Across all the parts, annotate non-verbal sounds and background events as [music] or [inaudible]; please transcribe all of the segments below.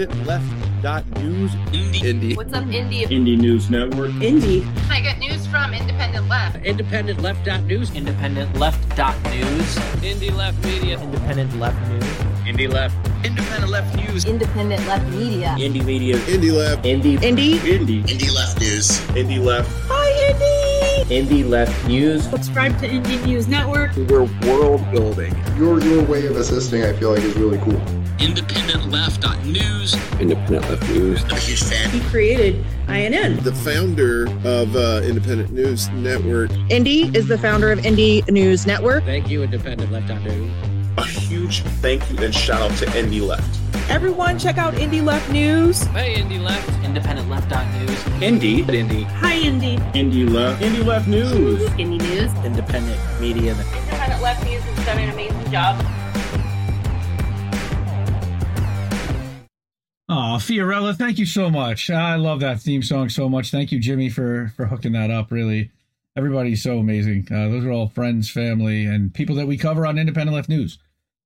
IndependentLeft.news. Indie. Indie. What's up, Indie? Indie News Network. Indie. I get news from Independent Left. IndependentLeft.news. IndependentLeft.news. Indie Left Media. Independent Left News. Indie Left. Independent Left News. Independent Left Media. Indie Media. Indie Left. Indie. Indie. Indie. Indie Left News. Indie Left. Hi, Indie. Indie Left News. Subscribe to Indie News Network. We're world building. Your your way of assisting, I feel like, is really cool. IndependentLeft.news. Independent Left News. I'm a huge fan. He created INN. The founder of uh, Independent News Network. Indy is the founder of Indie News Network. Thank you, Independent Left Left.news. A huge thank you and shout out to Indie Left. Everyone, check out Indie Left News. Hey, Indie Left. Independent Left News. Indy. Indy. Hi, Indy. Indie Left. Indie Left News. Indie News. Independent Media. Independent Left News has done an amazing job. Oh, Fiorella, thank you so much. I love that theme song so much. Thank you, Jimmy, for for hooking that up. Really, everybody's so amazing. Uh, those are all friends, family, and people that we cover on Independent Left News.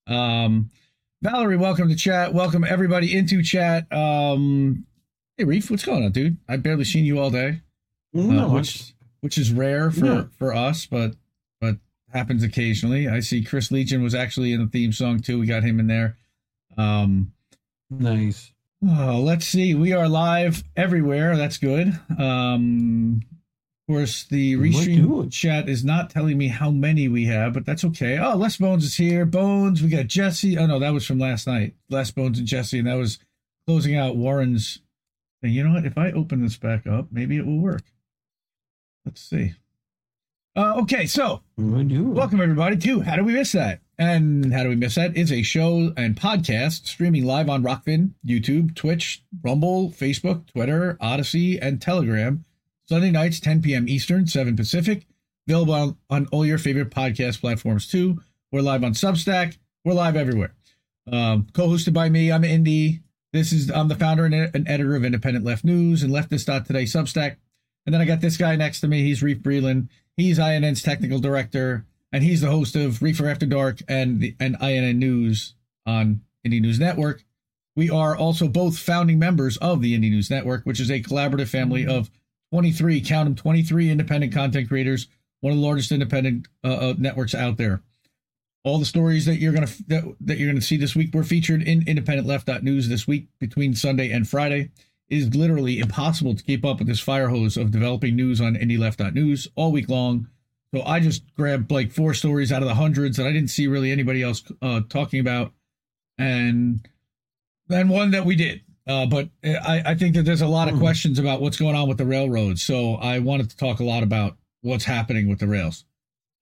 Um, Valerie, welcome to chat. Welcome everybody into chat. Um, hey, Reef, what's going on, dude? I've barely seen you all day, uh, which which is rare for Yeah. for us, but but happens occasionally. I see Chris Legion was actually in the theme song too. We got him in there. Um, Nice. Oh, let's see. We are live everywhere. That's good. Um, of course, the restream chat is not telling me how many we have, but that's okay. Oh, Les Bones is here. Bones, we got Jesse. Oh no, that was from last night. Les Bones and Jesse, and that was closing out Warren's thing. You know what? If I open this back up, maybe it will work. Let's see. Uh, okay, so What do it? Welcome everybody to How Do We Miss That? And How Do We Miss That is a show and podcast streaming live on Rokfin, YouTube, Twitch, Rumble, Facebook, Twitter, Odysee, and Telegram. Sunday nights, 10 p.m. Eastern, 7 Pacific. Available on, on all your favorite podcast platforms too. We're live on Substack. We're live everywhere. Um, co-hosted by me, I'm Indy. This is I'm the founder and, and editor of Independent Left News and Leftist.today Substack. And then I got this guy next to me. He's Reef Breland. He's INN's technical director, and he's the host of Reefer After Dark and the, and INN News on Indie News Network. We are also both founding members of the Indie News Network, which is a collaborative family of 23, count them, 23 independent content creators, one of the largest independent uh, uh, networks out there. All the stories that you're gonna that, that you're gonna see this week were featured in IndependentLeft.news this week between Sunday and Friday. It is literally impossible to keep up with this fire hose of developing news on IndieLeft.news all week long. So I just grabbed like four stories out of the hundreds that I didn't see really anybody else uh, talking about, and then one that we did. Uh, but I, I think that there's a lot of Hmm. questions about what's going on with the railroads. So I wanted to talk a lot about what's happening with the rails.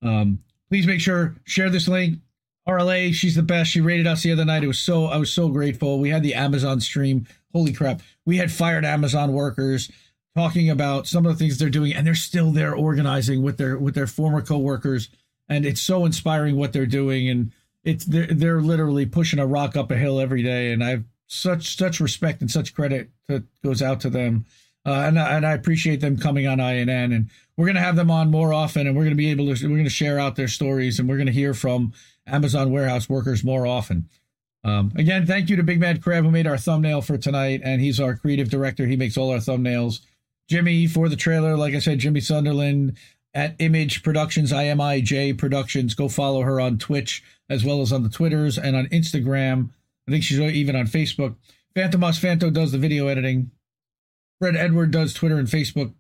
Um, please make sure share this link. RLA, she's the best. She rated us the other night. It was so I was so grateful. We had the Amazon stream. Holy crap! We had fired Amazon workers talking about some of the things they're doing, and they're still there organizing with their with their former coworkers. And it's so inspiring what they're doing, and it's they're, they're literally pushing a rock up a hill every day. And I've such such respect and such credit that goes out to them. Uh, and I- and I appreciate them coming on INN, and we're gonna have them on more often, and we're gonna be able to we're gonna share out their stories, and we're gonna hear from Amazon warehouse workers more often. Um, again, thank you to Big Mad Crab who made our thumbnail for tonight, and he's our creative director. He makes all our thumbnails. Jimmy for the trailer, like I said, Jimmy Sunderland at Image Productions, IMIJ Productions. Go follow her on Twitch as well as on the Twitters and on Instagram. I think she's even on Facebook. Phantomos Phanto does the video editing. Fred Edward does Twitter and Facebook.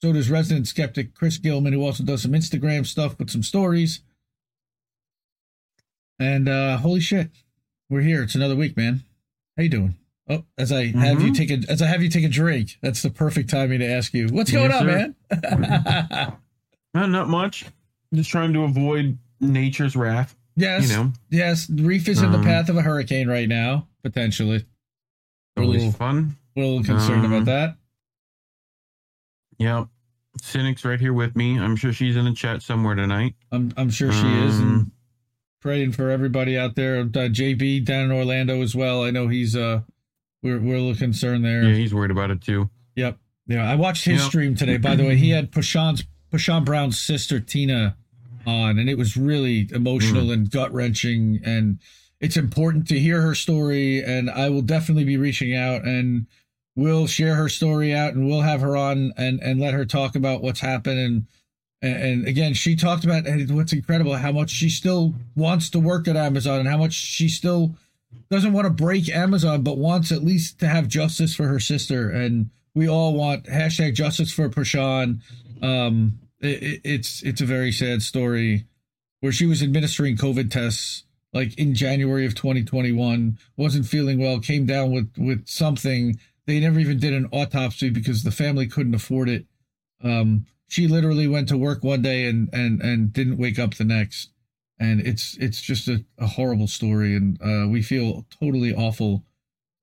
So does resident skeptic Chris Gilman, who also does some Instagram stuff with some stories. And uh holy shit, we're here. It's another week, man. How you doing? Oh, as I have you Mhm. take a as I have you take a drink. That's the perfect timing to ask you what's going Yes, on, sir. man. [laughs] Uh, not much. Just trying to avoid nature's wrath. yes, You know, yes. Reef is in the Um, path of a hurricane right now, potentially. We're a little, fun. we're a little concerned Um, about that. Yep. Cynic's right here with me. I'm sure she's in the chat somewhere tonight. I'm I'm sure she is, and Um, praying for everybody out there. Uh, JB down in Orlando as well. I know he's uh, we're we're a little concerned there. Yeah, he's worried about it too. Yep. Yeah, I watched his Yep. stream today. By the way, he had Pashan's Pashan Brown's sister Tina on, and it was really emotional Mm. and gut wrenching. And it's important to hear her story, and I will definitely be reaching out and we'll share her story out and we'll have her on and and let her talk about what's happened and and, again she talked about and what's incredible how much she still wants to work at Amazon and how much she still doesn't want to break Amazon but wants at least to have justice for her sister and we all want hashtag justice for Prashan. Um, it, it's it's a very sad story where she was administering COVID tests like in January of 2021, wasn't feeling well, came down with with something they never even did an autopsy because the family couldn't afford it. Um, she literally went to work one day and and and didn't wake up the next. And it's it's just a, a horrible story, and uh, we feel totally awful.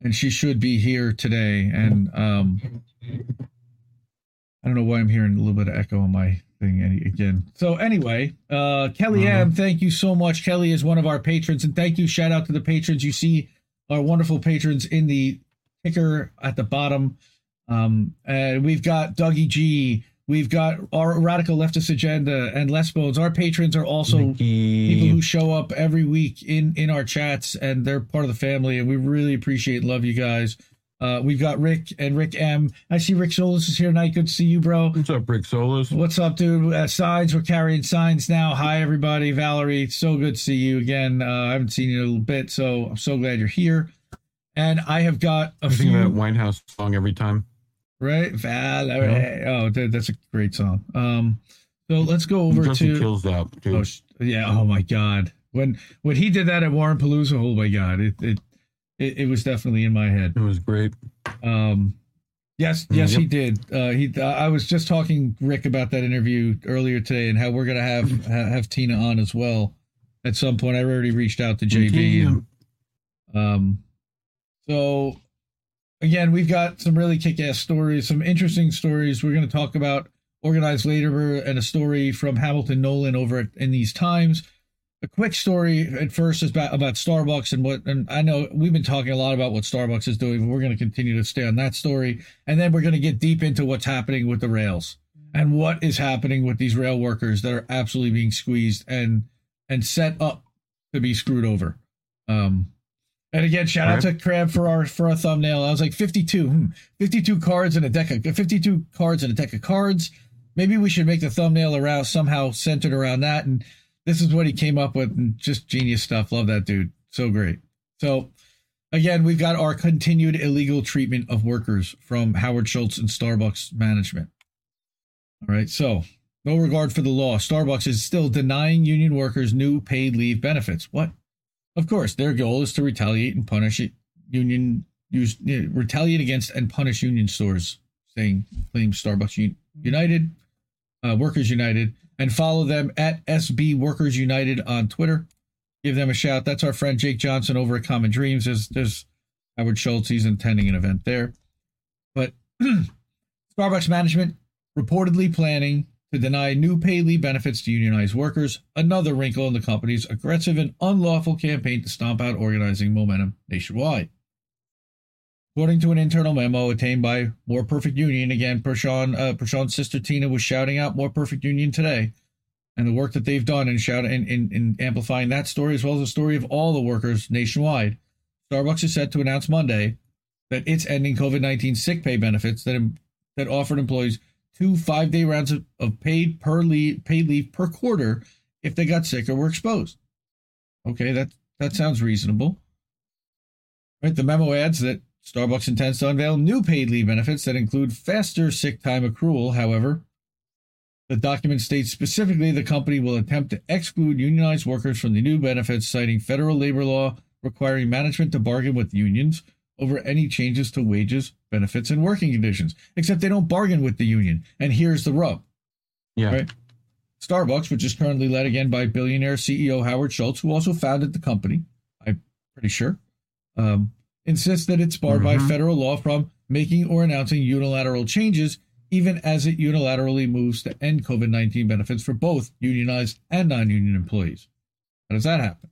And she should be here today. And um, I don't know why I'm hearing a little bit of echo on my thing any, again. So anyway, uh, Kelly Uh-huh. M, thank you so much. Kelly is one of our patrons, and thank you. Shout out to the patrons. You see our wonderful patrons in the ticker at the bottom. Um, and we've got Dougie G. We've got our radical leftist agenda and Les Bones. Our patrons are also people who show up every week in in our chats, and they're part of the family. And we really appreciate, and love you guys. Uh, we've got Rick and Rick M. I see Rick Solis is here tonight. Good to see you, bro. What's up, Rick Solis? What's up, dude? Uh, signs, we're carrying signs now. Hi, everybody. Valerie, so good to see you again. Uh, I haven't seen you in a little bit, so I'm so glad you're here. And I have got a I few. that Winehouse song every time. Right, Valerie. Oh, dude, that's a great song. Um, so let's go over Justin to. kills that Oh, yeah. Oh my God. When when he did that at Warren Palooza, oh my God, it it it, it was definitely in my head. It was great. Um, yes, yes, yep. he did. Uh, he. Uh, I was just talking Rick about that interview earlier today and how we're gonna have [laughs] ha- have Tina on as well at some point. I already reached out to JB. And, um, so again, we've got some really kick-ass stories, some interesting stories. We're going to talk about organized labor and a story from Hamilton Nolan over at, in these times. A quick story at first is about, about Starbucks and what, and I know we've been talking a lot about what Starbucks is doing, but we're going to continue to stay on that story. And then we're going to get deep into what's happening with the rails and what is happening with these rail workers that are absolutely being squeezed and, and set up to be screwed over. Um, and again, shout out to Crab for our for our thumbnail. I was like 52, hmm, 52 cards and a deck of 52 cards and a deck of cards. Maybe we should make the thumbnail around somehow centered around that. And this is what he came up with, and just genius stuff. Love that dude, so great. So again, we've got our continued illegal treatment of workers from Howard Schultz and Starbucks management. All right, so no regard for the law. Starbucks is still denying union workers new paid leave benefits. What? Of course, their goal is to retaliate and punish union use retaliate against and punish union stores, saying claim Starbucks United, uh, Workers United, and follow them at SB Workers United on Twitter. Give them a shout. That's our friend Jake Johnson over at Common Dreams. There's, there's Howard Schultz. He's attending an event there. But [clears throat] Starbucks management reportedly planning to deny new paid leave benefits to unionized workers, another wrinkle in the company's aggressive and unlawful campaign to stomp out organizing momentum nationwide. According to an internal memo obtained by More Perfect Union, again, Prashan, uh, sister Tina was shouting out More Perfect Union today, and the work that they've done in shout in, in, in amplifying that story as well as the story of all the workers nationwide. Starbucks is set to announce Monday that it's ending COVID nineteen sick pay benefits that that offered employees two five day rounds of, of paid per leave paid leave per quarter if they got sick or were exposed. Okay, that that sounds reasonable. Right, the memo adds that Starbucks intends to unveil new paid leave benefits that include faster sick time accrual. However, the document states specifically the company will attempt to exclude unionized workers from the new benefits, citing federal labor law requiring management to bargain with unions over any changes to wages, benefits, and working conditions. Except they don't bargain with the union. And here's the rub. Yeah. Right? Starbucks, which is currently led again by billionaire CEO Howard Schultz, who also founded the company, I'm pretty sure, um, insists that it's barred by Mhm. federal law from making or announcing unilateral changes, even as it unilaterally moves to end COVID 19 benefits for both unionized and non union employees. How does that happen?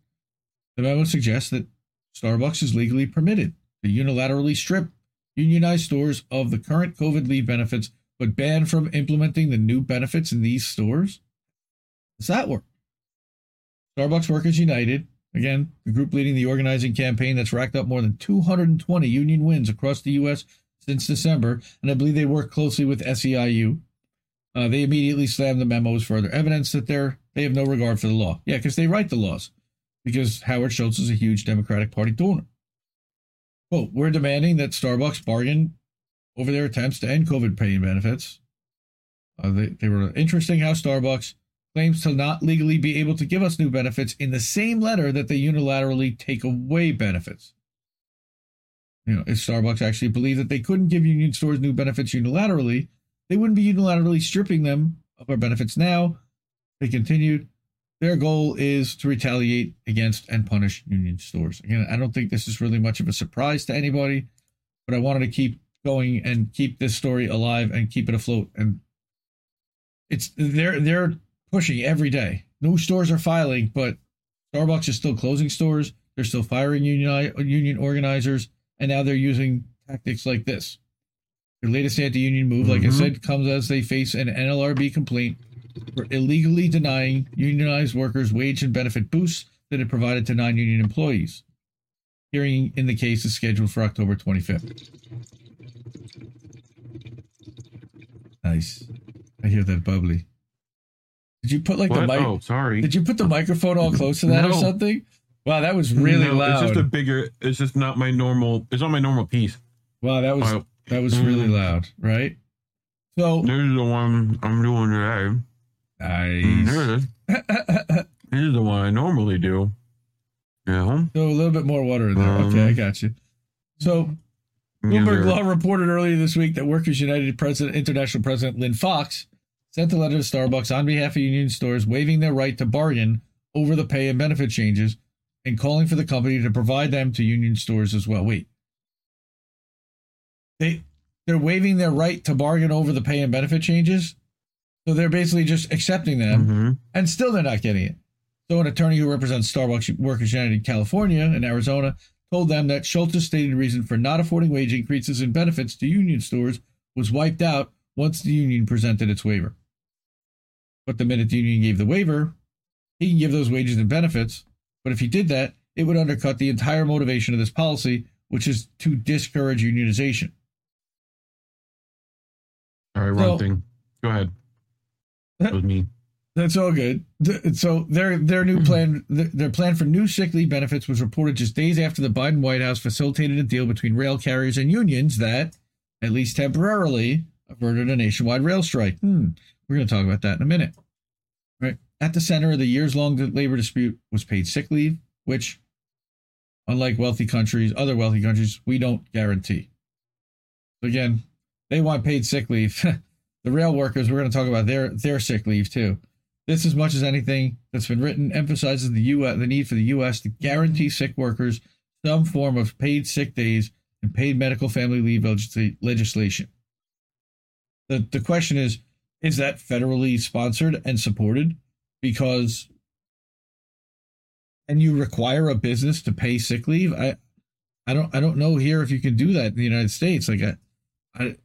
The memo suggests that Starbucks is legally permitted to unilaterally strip unionized stores of the current COVID leave benefits, but ban from implementing the new benefits in these stores? Does that work? Starbucks Workers United Again, the group leading the organizing campaign that's racked up more than 220 union wins across the U.S. since December, and I believe they work closely with SEIU. Uh, they immediately slammed the memo as further evidence that they're they have no regard for the law. Yeah, because they write the laws. Because Howard Schultz is a huge Democratic Party donor. Quote, we're demanding that Starbucks bargain over their attempts to end COVID pay and benefits. Uh, they, they were interesting how Starbucks claims to not legally be able to give us new benefits in the same letter that they unilaterally take away benefits. You know, if Starbucks actually believed that they couldn't give union stores new benefits unilaterally, they wouldn't be unilaterally stripping them of our benefits now. They continued, their goal is to retaliate against and punish union stores. Again, I don't think this is really much of a surprise to anybody, but I wanted to keep going and keep this story alive and keep it afloat. And it's they're they're pushing every day. No stores are filing, but Starbucks is still closing stores. They're still firing union union organizers, and now they're using tactics like this. Their latest anti-union move, like Mhm. I said, comes as they face an NLRB complaint for illegally denying unionized workers wage and benefit boosts that it provided to non-union employees. Hearing in the case is scheduled for October 25th. Nice. I hear that bubbly. Did you put like the mic? Oh, sorry. Did you put the microphone all close to that or something? Wow, that was really No, loud. It's just a bigger. It's just not my normal. It's not my normal piece. wow, that was Oh, that was really Mm. loud, right? So this is the one I'm doing today. Mm, nice. This is [coughs] the one I normally do. Yeah. So a little bit more water in there. Um, okay, I got you. So Bloomberg Law reported earlier this week that Workers United President, International President Lynne Fox sent a letter to Starbucks on behalf of union stores waiving their right to bargain over the pay and benefit changes and calling for the company to provide them to union stores as well. Wait. They they're waiving their right to bargain over the pay and benefit changes. So they're basically just accepting them Mhm. and still they're not getting it. So an attorney who represents Starbucks Workers United in California and Arizona told them that Schultz's stated reason for not affording wage increases and benefits to union stores was wiped out once the union presented its waiver. But the minute the union gave the waiver, he can give those wages and benefits. But if he did that, it would undercut the entire motivation of this policy, which is to discourage unionization. All right, wrong So- thing. Go ahead. That was me. That's all good. So their their new plan, their plan for new sick leave benefits was reported just days after the Biden White House facilitated a deal between rail carriers and unions that, at least temporarily, averted a nationwide rail strike. Hmm. We're going to talk about that in a minute. Right. At the center of the years-long labor dispute was paid sick leave, which, unlike wealthy countries, other wealthy countries, we don't guarantee. Again, they want paid sick leave. [laughs] the rail workers, we're going to talk about their their sick leave too. This, as much as anything that's been written, emphasizes the U.S. the need for the U.S. to guarantee sick workers some form of paid sick days and paid medical family leave legisla- legislation. The the question is, is that federally sponsored and supported? Because and you require a business to pay sick leave? I I don't I don't know here if you can do that in the United States. Like I, I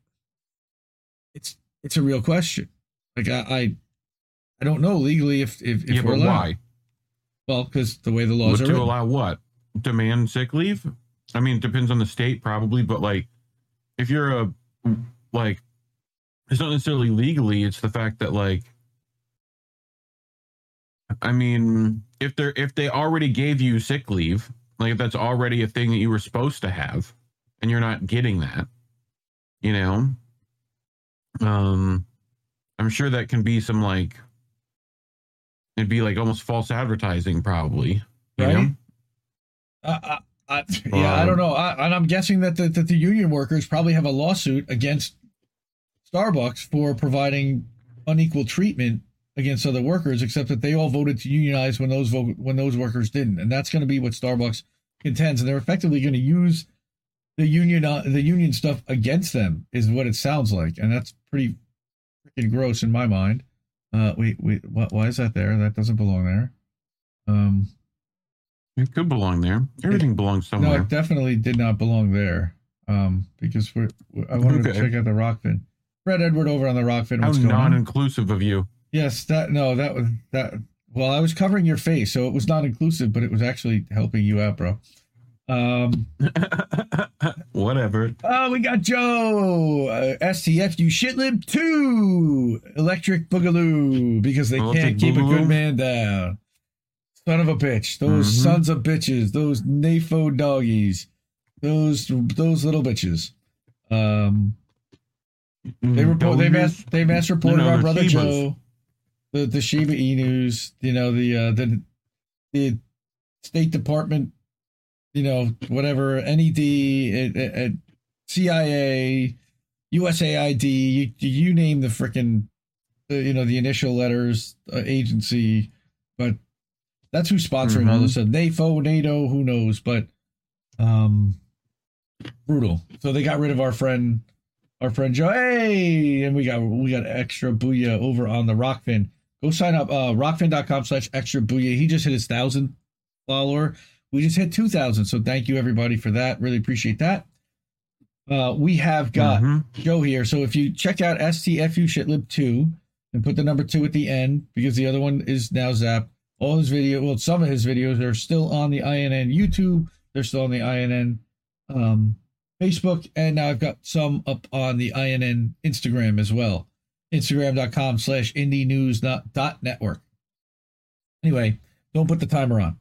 it's a real question. Like I I, I don't know legally if if, if yeah, we're but allowed. why? Well, because the way the laws What, are to written. allow what? Demand sick leave? I mean, it depends on the state, probably, but like, if you're a like, it's not necessarily legally. It's the fact that like, I mean, if they're if they already gave you sick leave, like if that's already a thing that you were supposed to have, and you're not getting that, you know, um, I'm sure that can be some like, it'd be like almost false advertising, probably. You Right? know? I, I, I, yeah, I don't know. I, and I'm guessing that the, that the union workers probably have a lawsuit against Starbucks for providing unequal treatment against other workers, except that they all voted to unionize when those vo- when those workers didn't, and that's going to be what Starbucks contends, and they're effectively going to use the union uh, the union stuff against them, is what it sounds like, and that's pretty freaking gross in my mind. Uh, wait, wait, why, why is that there? That doesn't belong there. Um, It could belong there. Everything belongs somewhere. no, it definitely did not belong there. Um, because we're, I wanted to check out the Rokfin. Fred Edward over on the Rokfin. How going on? non-inclusive of you. Yes, that no, that was that. Well, I was covering your face, so it was not inclusive, but it was actually helping you out, bro. Um, [laughs] Whatever. oh, we got Joe uh, STFU Shitlib two Electric Boogaloo because they Electric can't keep a good man down. Son of a bitch! Those Mhm. sons of bitches! Those nafo doggies! Those those little bitches! Um, they report. They mass. They mass reported No, no, our brother Shibas. Joe, the the Shiba Inus. You know the uh, the the State Department. You know whatever NED, it, it, it, CIA, USAID. You you name the freaking, uh, you know the initial letters uh, agency, but that's who's sponsoring all Mhm. this stuff. NAFO, NATO, who knows? But um, brutal. So they got rid of our friend our friend Joe. Hey, and we got we got extra booyah over on the Rokfin. Go sign up, uh, rokfin.com slash extra booyah. He just hit his thousand follower. We just hit 2,000. So thank you everybody for that. Really appreciate that. Uh, we have got Mhm. Joe here. So if you check out STFU Shitlib 2 and put the number two at the end because the other one is now zapped, all his video, well, some of his videos are still on the INN YouTube. They're still on the INN um, Facebook. And now I've got some up on the INN Instagram as well. Instagram.com slash indie news dot network. Anyway, don't put the timer on.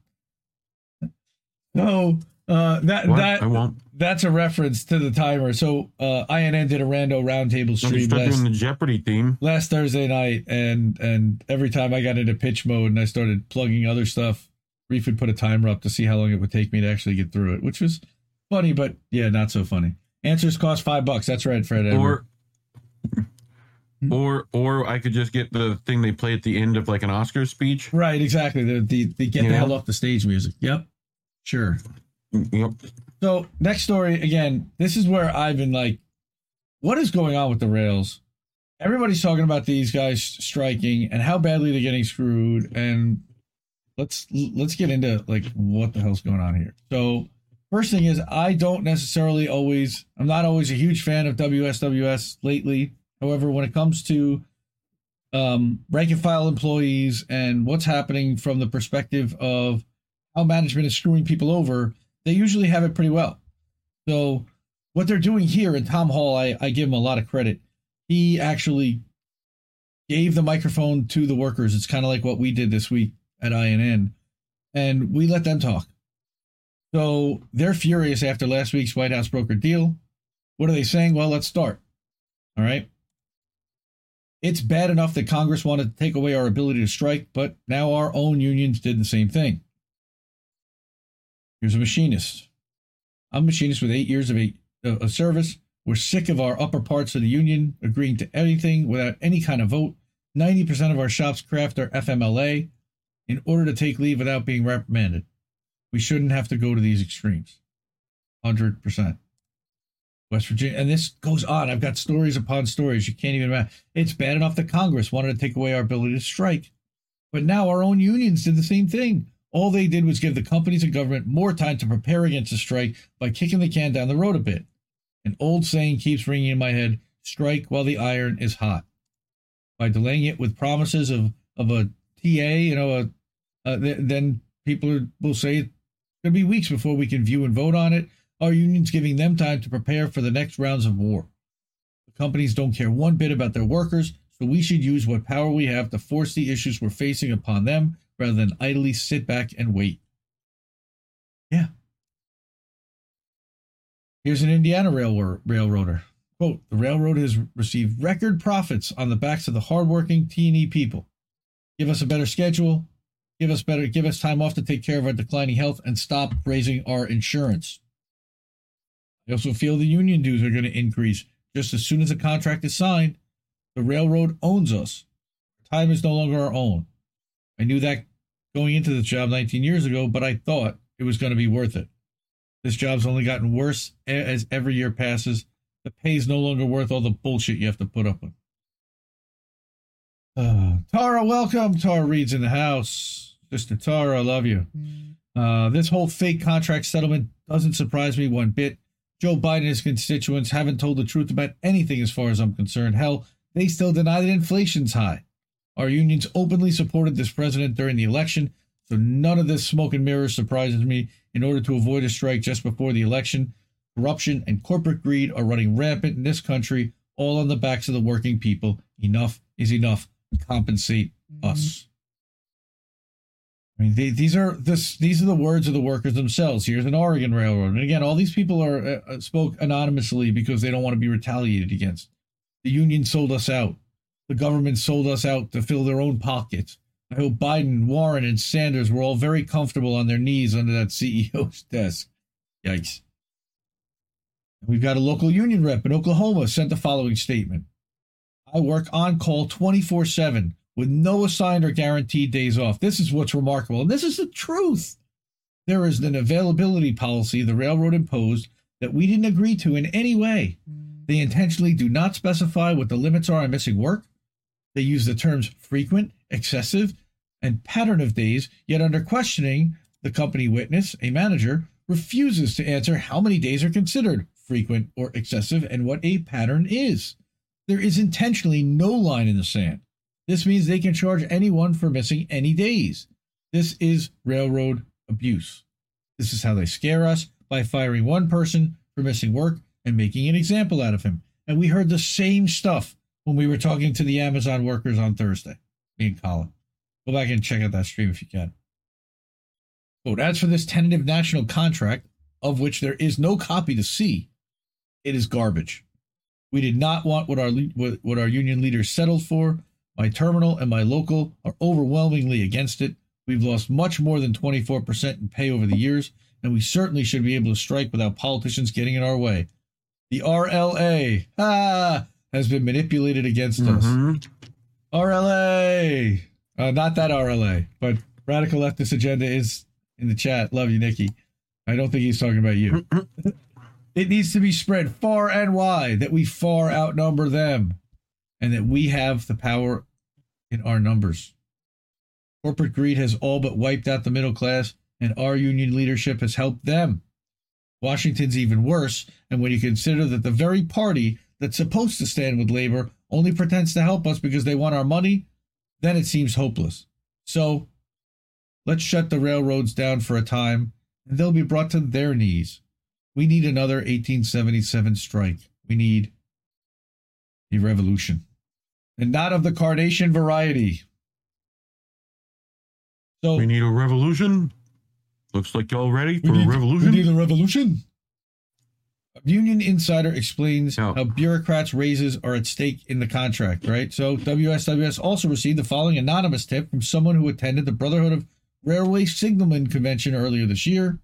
No, uh, that What? that I won't. that's a reference to the timer. So uh, INN did a rando roundtable stream start last, doing the Jeopardy theme. last Thursday night, and and every time I got into pitch mode and I started plugging other stuff, Reef would put a timer up to see how long it would take me to actually get through it, which was funny, but yeah, not so funny. Answers cost five bucks. That's right, Fred. Edward. Or or or I could just get the thing they play at the end of like an Oscar speech. right, exactly. The the, the get the Yeah. hell off the stage music. Yep, sure. Yep. So next story again. This is where I've been like, what is going on with the rails? Everybody's talking about these guys striking and how badly they're getting screwed. And let's let's get into like what the hell's going on here. So first thing is I don't necessarily always I'm not always a huge fan of WSWS lately. However, when it comes to um, rank and file employees and what's happening from the perspective of how management is screwing people over, they usually have it pretty well. So what they're doing here in Tom Hall, I, I give him a lot of credit. He actually gave the microphone to the workers. It's kind of like what we did this week at INN, and we let them talk. So they're furious after last week's White House broker deal. What are they saying? Well, let's start. All right. It's bad enough that Congress wanted to take away our ability to strike, but now our own unions did the same thing. Here's a machinist. I'm a machinist with eight years of, eight, uh, service. We're sick of our upper parts of the union agreeing to anything without any kind of vote. 90% of our shops craft our FMLA in order to take leave without being reprimanded. We shouldn't have to go to these extremes. 100%. West Virginia, and this goes on. I've got stories upon stories. You can't even imagine. It's bad enough that Congress wanted to take away our ability to strike, but now our own unions did the same thing. All they did was give the companies and government more time to prepare against a strike by kicking the can down the road a bit. An old saying keeps ringing in my head strike while the iron is hot. By delaying it with promises of, of a TA, you know, a, th- then people are, will say it's going to be weeks before we can view and vote on it. Our union's giving them time to prepare for the next rounds of war. The companies don't care one bit about their workers, so we should use what power we have to force the issues we're facing upon them rather than idly sit back and wait. Yeah. Here's an Indiana railroad, railroader. Quote, the railroad has received record profits on the backs of the hardworking T&E people. Give us a better schedule, give us better give us time off to take care of our declining health and stop raising our insurance. I also feel the union dues are going to increase just as soon as the contract is signed. The railroad owns us. Time is no longer our own. I knew that going into this job 19 years ago, but I thought it was going to be worth it. This job's only gotten worse as every year passes. The pay's no longer worth all the bullshit you have to put up with. Uh, Tara, welcome. Tara Reade's in the house. Sister Tara, I love you. Uh, this whole fake contract settlement doesn't surprise me one bit. Joe Biden and his constituents haven't told the truth about anything as far as I'm concerned. Hell, they still deny that inflation's high. Our unions openly supported this president during the election, so none of this smoke and mirrors surprises me. In order to avoid a strike just before the election, corruption and corporate greed are running rampant in this country, all on the backs of the working people. Enough is enough. Compensate us. I mean, they, these are this. These are the words of the workers themselves. Here's an Oregon Railroad, and again, all these people are uh, spoke anonymously because they don't want to be retaliated against. The union sold us out. The government sold us out to fill their own pockets. I hope Biden, Warren, and Sanders were all very comfortable on their knees under that CEO's [laughs] desk. Yikes. We've got a local union rep in Oklahoma sent the following statement I work on call 24 7 with no assigned or guaranteed days off. This is what's remarkable. And this is the truth. There is an availability policy the railroad imposed that we didn't agree to in any way. They intentionally do not specify what the limits are on missing work. They use the terms frequent, excessive, and pattern of days, yet under questioning, the company witness, a manager, refuses to answer how many days are considered frequent or excessive and what a pattern is. There is intentionally no line in the sand. This means they can charge anyone for missing any days. This is railroad abuse. This is how they scare us by firing one person for missing work and making an example out of him. And we heard the same stuff when we were talking to the Amazon workers on Thursday, me and Colin. Go back and check out that stream if you can. Quote, as for this tentative national contract, of which there is no copy to see, it is garbage. We did not want what our what, our union leaders settled for. My terminal and my local are overwhelmingly against it. We've lost much more than 24% in pay over the years, and we certainly should be able to strike without politicians getting in our way. The RLA [laughs] ah, has been manipulated against Mhm. us. RLA, uh, not that RLA, but radical leftist agenda is in the chat. Love you, Nikki. I don't think he's talking about you. it needs to be spread far and wide that we far outnumber them and that we have the power in our numbers. Corporate greed has all but wiped out the middle class, and our union leadership has helped them. Washington's even worse, and when you consider that the very party that's supposed to stand with labor only pretends to help us because they want our money, then it seems hopeless. So, let's shut the railroads down for a time, and they'll be brought to their knees. We need another 1877 strike. We need a revolution. And not of the Carnation variety. So, We need a revolution. Looks like y'all ready for need, a revolution. We need a revolution. Union Insider explains how bureaucrats' raises are at stake in the contract, right? So WSWS also received the following anonymous tip from someone who attended the Brotherhood of Railway Signalmen convention earlier this year.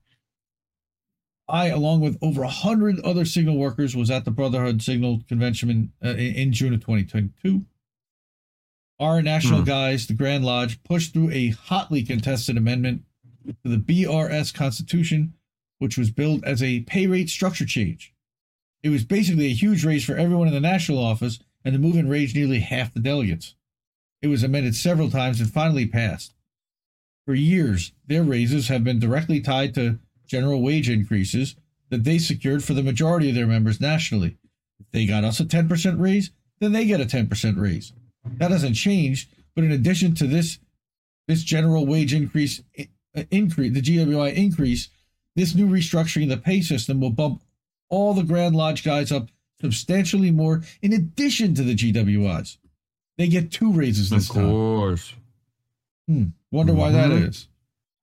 I, along with over a hundred other signal workers, was at the Brotherhood Signal Convention in, uh, in in June of 2022. Our national Hmm. guys, the Grand Lodge, pushed through a hotly contested amendment to the BRS Constitution, which was billed as a pay rate structure change. It was basically a huge raise for everyone in the national office, and the move enraged nearly half the delegates. It was amended several times and finally passed. For years, their raises have been directly tied to general wage increases that they secured for the majority of their members nationally. If they got us a 10% raise, then they get a 10% raise. That hasn't changed, but in addition to this this general wage increase increase the GWI increase, this new restructuring of the pay system will bump all the Grand Lodge guys up substantially more in addition to the GWIs. They get two raises of this time. course. Hmm. Wonder why that Mhm. is.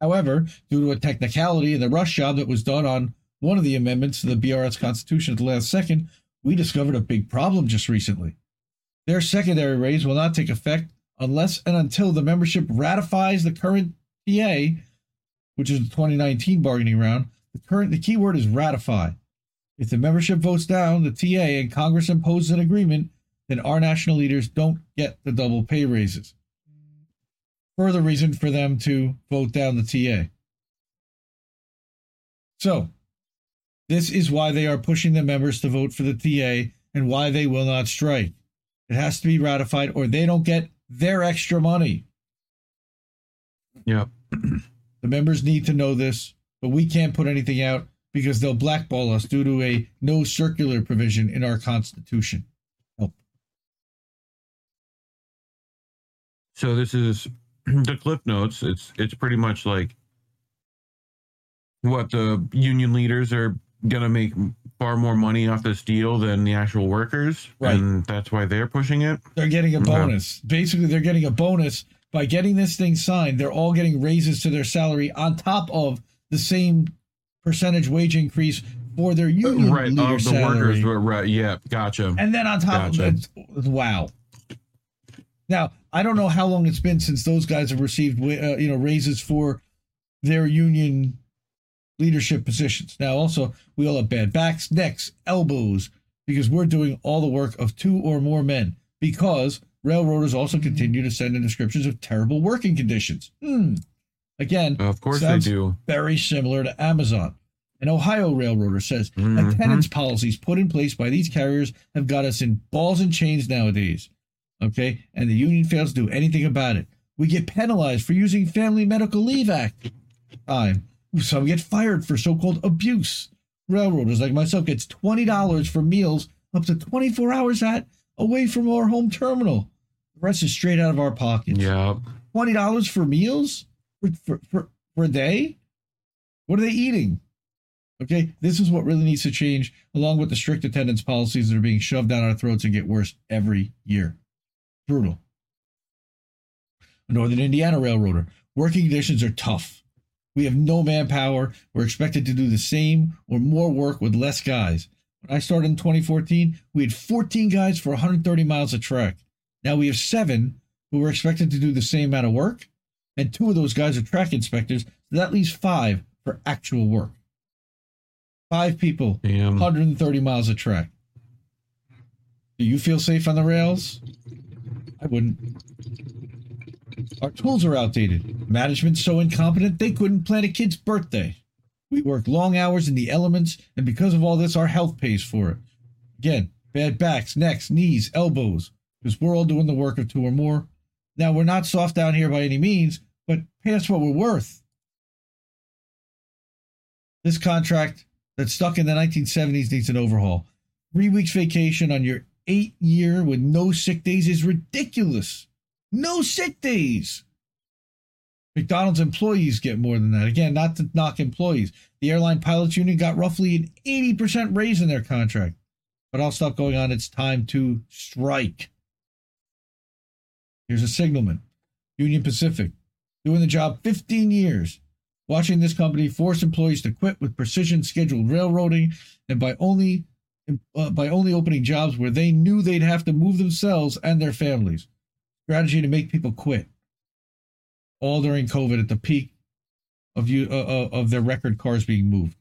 However, due to a technicality in the rush job that was done on one of the amendments to the BRS Constitution at the last second, we discovered a big problem just recently. Their secondary raise will not take effect unless and until the membership ratifies the current TA, which is the 2019 bargaining round. The current the key word is ratify. If the membership votes down the TA and Congress imposes an agreement, then our national leaders don't get the double pay raises further reason for them to vote down the TA. So, this is why they are pushing the members to vote for the TA and why they will not strike. It has to be ratified or they don't get their extra money. Yep. [clears throat] The members need to know this, but we can't put anything out because they'll blackball us due to a no circular provision in our Constitution. Help. So this is [clears throat] the cliff notes. It's it's pretty much like what the union leaders are gonna make far more money off this deal than the actual workers, Right. and that's why they're pushing it. They're getting a Yeah. bonus. Basically, they're getting a bonus by getting this thing signed. They're all getting raises to their salary on top of the same percentage wage increase for their union leaders. right leader of the salary. workers. were- Right, yeah, gotcha. And then on top Gotcha. of that, wow. Now I don't know how long it's been since those guys have received uh, you know raises for their union leadership positions. Now also we all have bad backs, necks, elbows because we're doing all the work of two or more men. Because railroaders also continue to send in descriptions of terrible working conditions. Hmm. Again, of course they do. very similar to Amazon. An Ohio railroader says Mhm. attendance policies put in place by these carriers have got us in balls and chains nowadays. Okay, and the union fails to do anything about it. We get penalized for using Family Medical Leave Act time. Some get fired for so-called abuse. Railroaders like myself gets twenty dollars for meals up to twenty-four hours at away from our home terminal. The rest is straight out of our pockets Yeah, twenty dollars for meals for, for for for a day. What are they eating? Okay, this is what really needs to change, along with the strict attendance policies that are being shoved down our throats and get worse every year. Brutal. A Northern Indiana railroader. Working conditions are tough. We have no manpower. We're expected to do the same or more work with less guys. When I started in 2014, we had 14 guys for 130 miles of track. Now we have seven who were expected to do the same amount of work, and two of those guys are track inspectors. So that leaves five for actual work. Five people, damn. 130 miles of track. Do you feel safe on the rails? I wouldn't. Our tools are outdated. Management's so incompetent they couldn't plan a kid's birthday. We work long hours in the elements, and because of all this, our health pays for it. Again, bad backs, necks, knees, elbows, because we're all doing the work of two or more. Now, we're not soft down here by any means, but pay us what we're worth. This contract that's stuck in the 1970s needs an overhaul. Three weeks vacation on your eight year with no sick days is ridiculous. No sick days. McDonald's employees get more than that. Again, not to knock employees. The airline pilots union got roughly an 80% raise in their contract. But I'll stop going on. It's time to strike. Here's a signalman. Union Pacific. Doing the job 15 years. Watching this company force employees to quit with precision scheduled railroading and by only uh, by only opening jobs where they knew they'd have to move themselves and their families. Strategy to make people quit. All during COVID at the peak of you uh, uh, of their record cars being moved.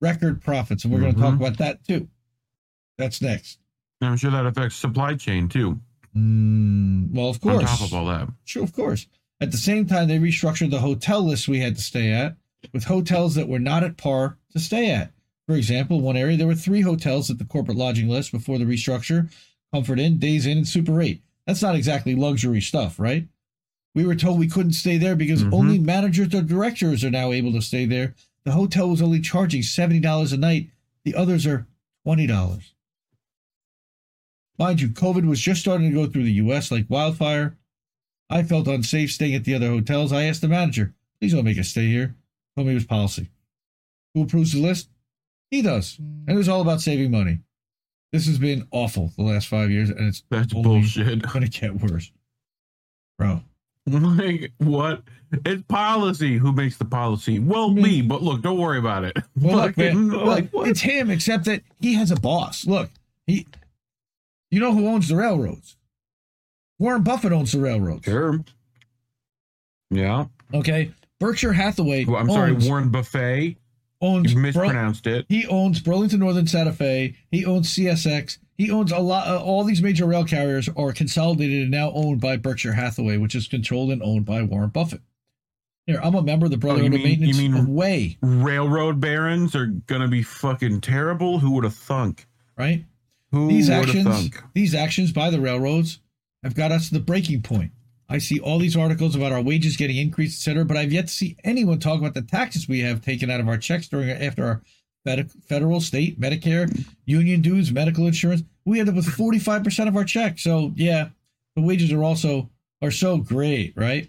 Record profits, and we're going to talk about that too. That's next. I'm sure that affects supply chain too. Mm, well, of course. On top of all that, Sure, of course. At the same time, they restructured the hotel list we had to stay at with hotels that were not at par to stay at. For example, one area there were three hotels at the corporate lodging list before the restructure Comfort Inn, Days Inn, and Super 8. That's not exactly luxury stuff, right? We were told we couldn't stay there because Mhm. only managers or directors are now able to stay there. The hotel was only charging $70 a night, the others are $20. Mind you, COVID was just starting to go through the U.S. like wildfire. I felt unsafe staying at the other hotels. I asked the manager, please don't make us stay here. Told me it was policy. Who approves the list? He does. And it was all about saving money. This has been awful the last five years, and it's that's only bullshit. going to get worse. Bro, [laughs] like what? It's policy. Who makes the policy? Well, Me. But look, don't worry about it. [laughs] well, look, man, like look, it's him, except that he has a boss. Look, he, you know who owns the railroads? Warren Buffett owns the railroads. Sure. Yeah. Okay, Berkshire Hathaway. Well, I'm sorry, owns, Warren Buffet. owns You mispronounced it. He owns Burlington Northern Santa Fe. He owns CSX. He owns a lot. Uh, all these major rail carriers are consolidated and now owned by Berkshire Hathaway, which is controlled and owned by Warren Buffett. Here, I'm a member of the Brotherhood Oh, you of mean- you mean- Way, Railroad barons are gonna be fucking terrible. Who would have thunk? right? Who These would have actions, thunk? these actions by the railroads have got us to the breaking point. I see all these articles about our wages getting increased, etc., but I've yet to see anyone talk about the taxes we have taken out of our checks during after our fed- federal, state, Medicare, union dues, medical insurance. We end up with forty five percent of our check. So yeah, the wages are also are so great, right?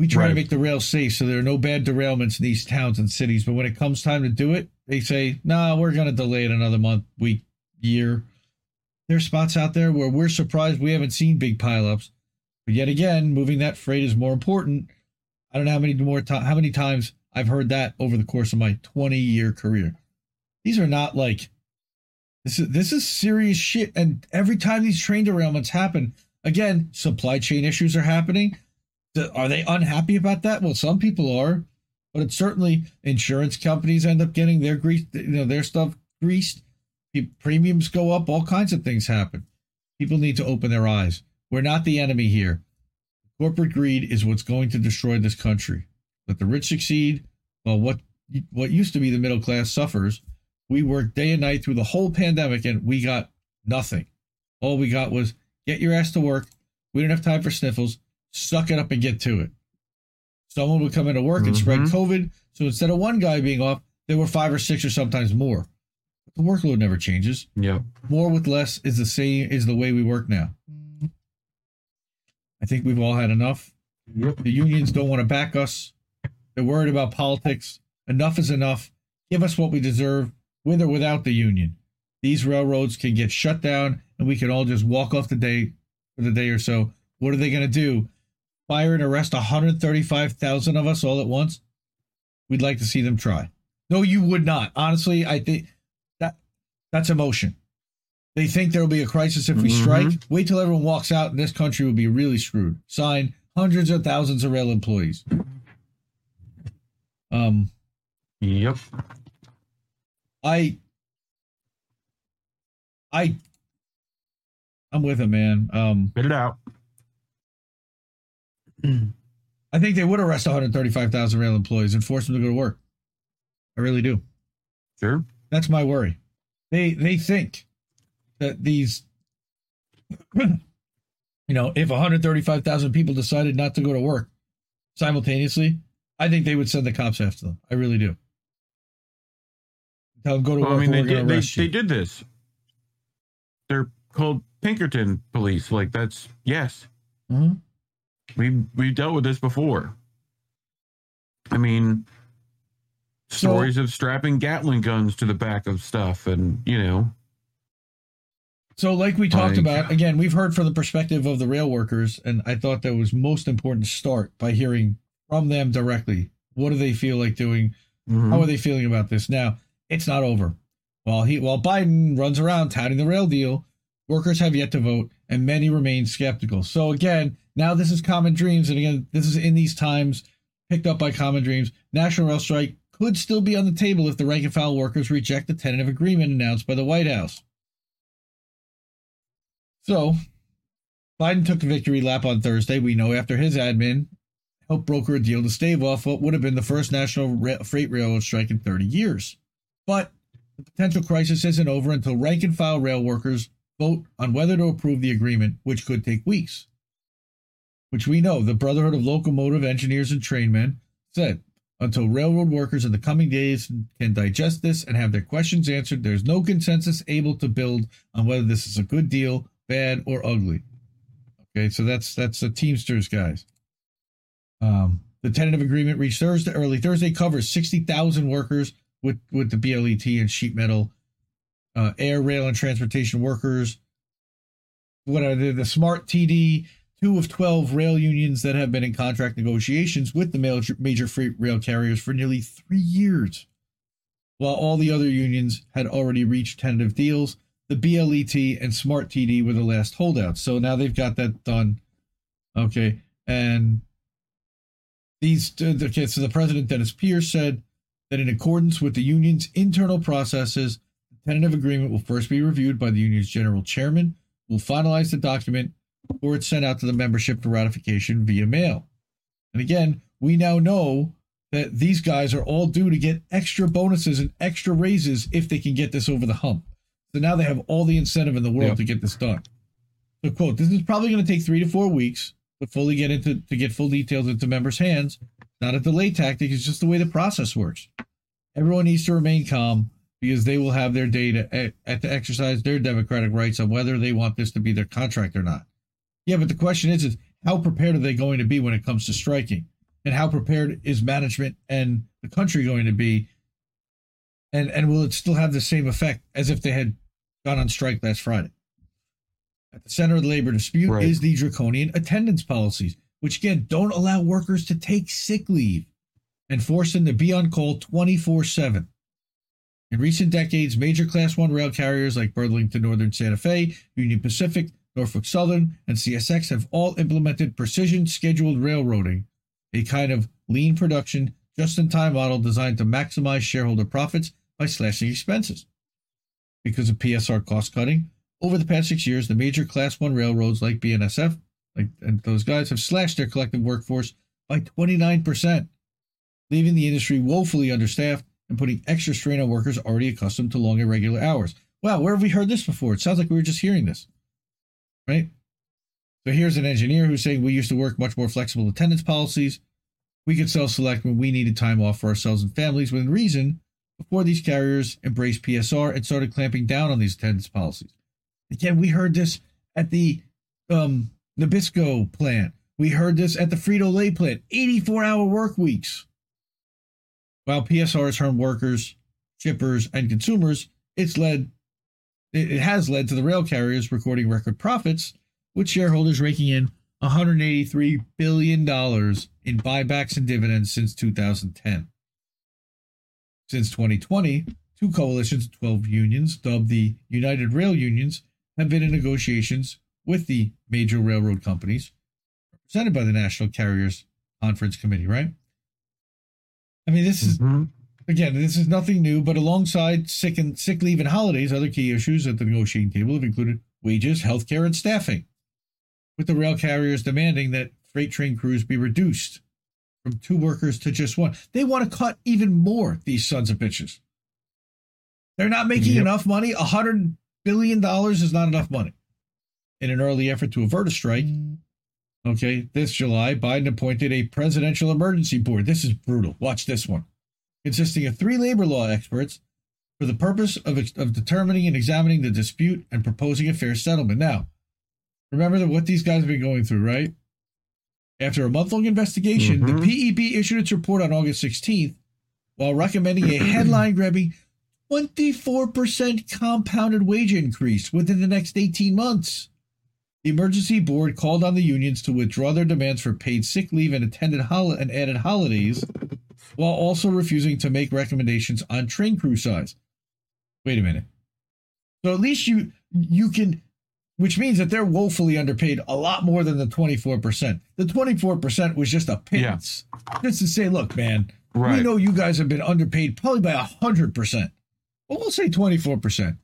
We try to make the rail safe so there are no bad derailments in these towns and cities. But when it comes time to do it, they say, "No, we're going to delay it another month, week, year." There's spots out there where we're surprised we haven't seen big pileups. But yet again, moving that freight is more important. I don't know how many more how many times I've heard that over the course of my 20 year career. These are not like this is this is serious shit. And every time these train derailments happen, again, supply chain issues are happening. Are they unhappy about that? Well, some people are, but it's certainly insurance companies end up getting their grease, you know, their stuff greased. Premiums go up. All kinds of things happen. People need to open their eyes. We're not the enemy here. Corporate greed is what's going to destroy this country. Let the rich succeed, while what what used to be the middle class suffers. We worked day and night through the whole pandemic, and we got nothing. All we got was get your ass to work. We don't have time for sniffles. Suck it up and get to it. Someone would come into work and spread Mhm. COVID. So instead of one guy being off, there were five or six or sometimes more. But the workload never changes Yep. more with less is the same is the way we work now. I think we've all had enough. Yep. The unions don't want to back us. They're worried about politics. Enough is enough. Give us what we deserve, with or without the union. These railroads can get shut down, and we can all just walk off the day for the day or so. What are they going to do? Fire and arrest 135,000 of us all at once? We'd like to see them try. No, you would not. Honestly, I think that that's emotion. They think there will be a crisis if we Mhm. strike. Wait till everyone walks out, and this country will be really screwed. Sign hundreds of thousands of rail employees. Um, Yep. I, I, I'm with him, man. Um, Spit it out. I think they would arrest 135,000 rail employees and force them to go to work. I really do. Sure. That's my worry. They they think that these, [clears throat] you know, if 135,000 people decided not to go to work simultaneously, I think they would send the cops after them. I really do. Them go to Well. I mean, they did. They, they did this. They're called Pinkerton police. Like that's yes. Mhm. We we dealt with this before. I mean, So- stories of strapping Gatling guns to the back of stuff, and you know, So, like we talked Like- about, again, we've heard from the perspective of the rail workers, and I thought that was most important to start by hearing from them directly. What do they feel like doing? mhm. How are they feeling about this? Now, it's not over. While he while Biden runs around touting the rail deal, workers have yet to vote, and many remain skeptical. So again, now this is common dreams, and again, this is in these times picked up by common dreams. National rail strike could still be on the table if the rank and file workers reject the tentative agreement announced by the White House. So, Biden took a victory lap on Thursday. We know after his admin helped broker a deal to stave off what would have been the first national freight railroad strike in 30 years. But the potential crisis isn't over until rank and file rail workers vote on whether to approve the agreement, which could take weeks. Which we know the Brotherhood of Locomotive Engineers and Trainmen said until railroad workers in the coming days can digest this and have their questions answered, there's no consensus able to build on whether this is a good deal, bad, or ugly. Okay, so that's that's the Teamsters guys. Um, the tentative agreement reached Thursday, early Thursday, covers 60,000 workers with, with the BLET and sheet metal, uh, air, rail, and transportation workers. What are the, the Smart TD, two of 12 rail unions that have been in contract negotiations with the major, major freight rail carriers for nearly three years. While all the other unions had already reached tentative deals, the BLET and Smart TD were the last holdouts. So now they've got that done. Okay. And these, okay, so the president, Dennis Pierce, said that in accordance with the union's internal processes, the tentative agreement will first be reviewed by the union's general chairman, who will finalize the document before it's sent out to the membership for ratification via mail. And again, we now know that these guys are all due to get extra bonuses and extra raises if they can get this over the hump. So now they have all the incentive in the world Yeah. to get this done. So, quote, this is probably going to take three to four weeks to fully get into to get full details into members' hands. Not a delay tactic; it's just the way the process works. Everyone needs to remain calm because they will have their day to, eh, to exercise their democratic rights on whether they want this to be their contract or not. Yeah, but the question is, is how prepared are they going to be when it comes to striking? And how prepared is management and the country going to be? And and will it still have the same effect as if they had gone on strike last Friday? At the center of the labor dispute Right. is the draconian attendance policies, which again don't allow workers to take sick leave and force them to be on call 24 7. In recent decades, major Class 1 rail carriers like Burlington Northern Santa Fe, Union Pacific, Norfolk Southern, and CSX have all implemented precision scheduled railroading, a kind of lean production, just in time model designed to maximize shareholder profits by slashing expenses. Because of PSR cost cutting, over the past six years, the major Class 1 railroads like BNSF like, and those guys have slashed their collective workforce by 29%, leaving the industry woefully understaffed and putting extra strain on workers already accustomed to long irregular hours. Wow, where have we heard this before? It sounds like we were just hearing this, right? So here's an engineer who's saying we used to work much more flexible attendance policies. We could self select when we needed time off for ourselves and families within reason before these carriers embraced PSR and started clamping down on these attendance policies. Again, we heard this at the um, Nabisco plant. We heard this at the Frito Lay plant 84 hour work weeks. While PSR has harmed workers, shippers, and consumers, it's led it it has led to the rail carriers recording record profits, with shareholders raking in $183 billion in buybacks and dividends since 2010. Since 2020, two coalitions of 12 unions, dubbed the United Rail Unions, have been in negotiations with the major railroad companies, represented by the National Carriers Conference Committee, right? I mean, this is Mhm. again, this is nothing new, but alongside sick and sick leave and holidays, other key issues at the negotiating table have included wages, healthcare, and staffing. With the rail carriers demanding that freight train crews be reduced from two workers to just one. They want to cut even more, these sons of bitches. They're not making Yep. enough money. A hundred billion dollars is not enough money. In an early effort to avert a strike, okay, this July, Biden appointed a presidential emergency board. This is brutal. Watch this one. Consisting of three labor law experts for the purpose of, of determining and examining the dispute and proposing a fair settlement. Now, remember that what these guys have been going through, right? After a month long investigation, the Mhm. PEB issued its report on August 16th while recommending a headline grabbing 24% compounded wage increase within the next 18 months. The emergency board called on the unions to withdraw their demands for paid sick leave and attended hol- and added holidays, while also refusing to make recommendations on train crew size. Wait a minute. So at least you you can, which means that they're woefully underpaid a lot more than the 24%. The 24% was just a pittance. Just to say, look, man, we know you guys have been underpaid probably by 100%. Well, we'll say 24%.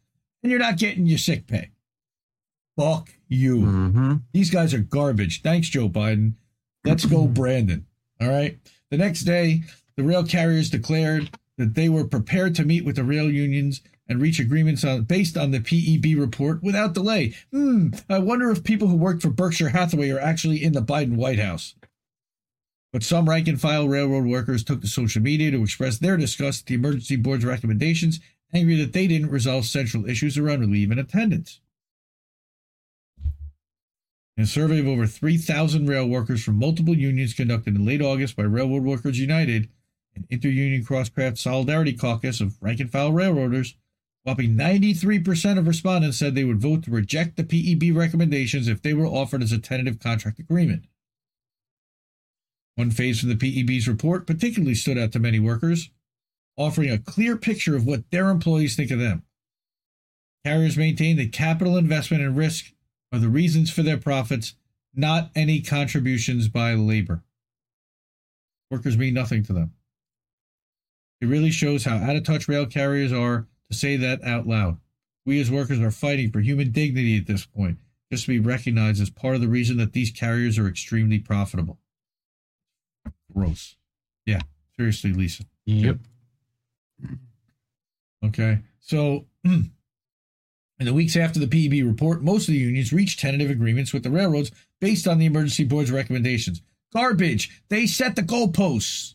And you're not getting your sick pay. Fuck you. Mhm. These guys are garbage. Thanks, Joe Biden. Let's go, [clears throat] Brandon. All right. The next day, the rail carriers declared that they were prepared to meet with the rail unions and reach agreements on, based on the PEB report without delay. Hmm. I wonder if people who worked for Berkshire Hathaway are actually in the Biden White House. But some rank and file railroad workers took to social media to express their disgust at the emergency board's recommendations, angry that they didn't resolve central issues around relief and attendance. In a survey of over 3,000 rail workers from multiple unions conducted in late August by Railroad Workers United and Interunion Crosscraft Solidarity Caucus of rank and file railroaders, whopping 93% of respondents said they would vote to reject the PEB recommendations if they were offered as a tentative contract agreement. One phase from the PEB's report particularly stood out to many workers, offering a clear picture of what their employees think of them. Carriers maintain that capital investment and risk are the reasons for their profits, not any contributions by labor. Workers mean nothing to them. It really shows how out of touch rail carriers are to say that out loud. We as workers are fighting for human dignity at this point, just to be recognized as part of the reason that these carriers are extremely profitable. Gross. Yeah, seriously, Lisa. Yep. Okay. So, [clears throat] in the weeks after the PEB report, most of the unions reached tentative agreements with the railroads based on the emergency board's recommendations. Garbage. They set the goalposts.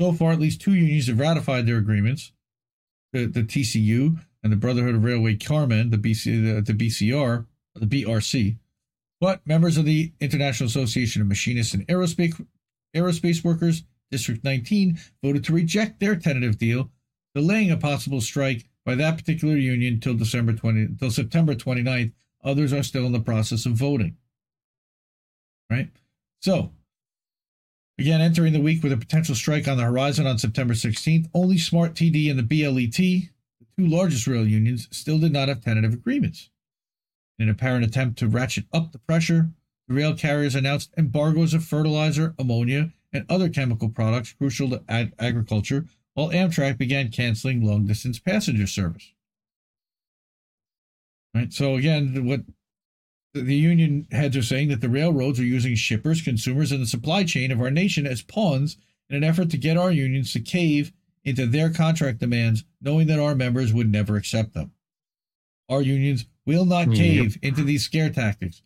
So far, at least two unions have ratified their agreements the, the TCU and the Brotherhood of Railway Carmen, the, BC, the, the BCR, the BRC. But members of the International Association of Machinists and Aerospace Aerospace Workers, District 19, voted to reject their tentative deal, delaying a possible strike by that particular union till December 20 till September 29th. Others are still in the process of voting. Right? So, again, entering the week with a potential strike on the horizon on September 16th, only Smart TD and the BLET, the two largest rail unions, still did not have tentative agreements. In an apparent attempt to ratchet up the pressure, the rail carriers announced embargoes of fertilizer, ammonia, and other chemical products crucial to ag- agriculture, while Amtrak began canceling long distance passenger service. Right. So again, what the union heads are saying that the railroads are using shippers, consumers, and the supply chain of our nation as pawns in an effort to get our unions to cave into their contract demands, knowing that our members would never accept them. Our unions will not hmm. cave into these scare tactics.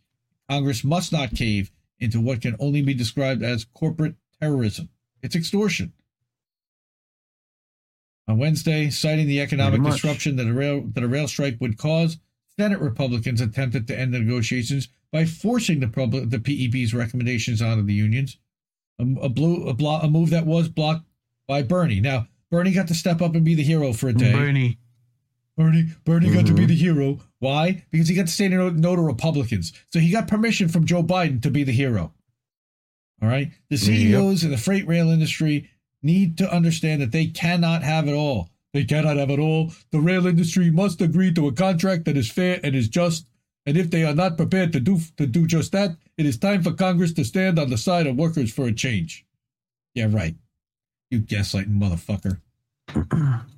Congress must not cave into what can only be described as corporate terrorism. It's extortion. On Wednesday, citing the economic disruption that a rail that a rail strike would cause, Senate Republicans attempted to end the negotiations by forcing the public, the PEB's recommendations onto the unions. A, a, blue, a, blo- a move that was blocked by Bernie. Now, Bernie got to step up and be the hero for a day. Bernie. Bernie, Bernie got to be Mhm. the hero. Why? Because he got to say no, no to Republicans. So he got permission from Joe Biden to be the hero. All right. The CEOs in the freight rail industry need to understand that they cannot have it all. They cannot have it all. The rail industry must agree to a contract that is fair and is just. And if they are not prepared to do to do just that, it is time for Congress to stand on the side of workers for a change. Yeah, right. You gaslighting motherfucker.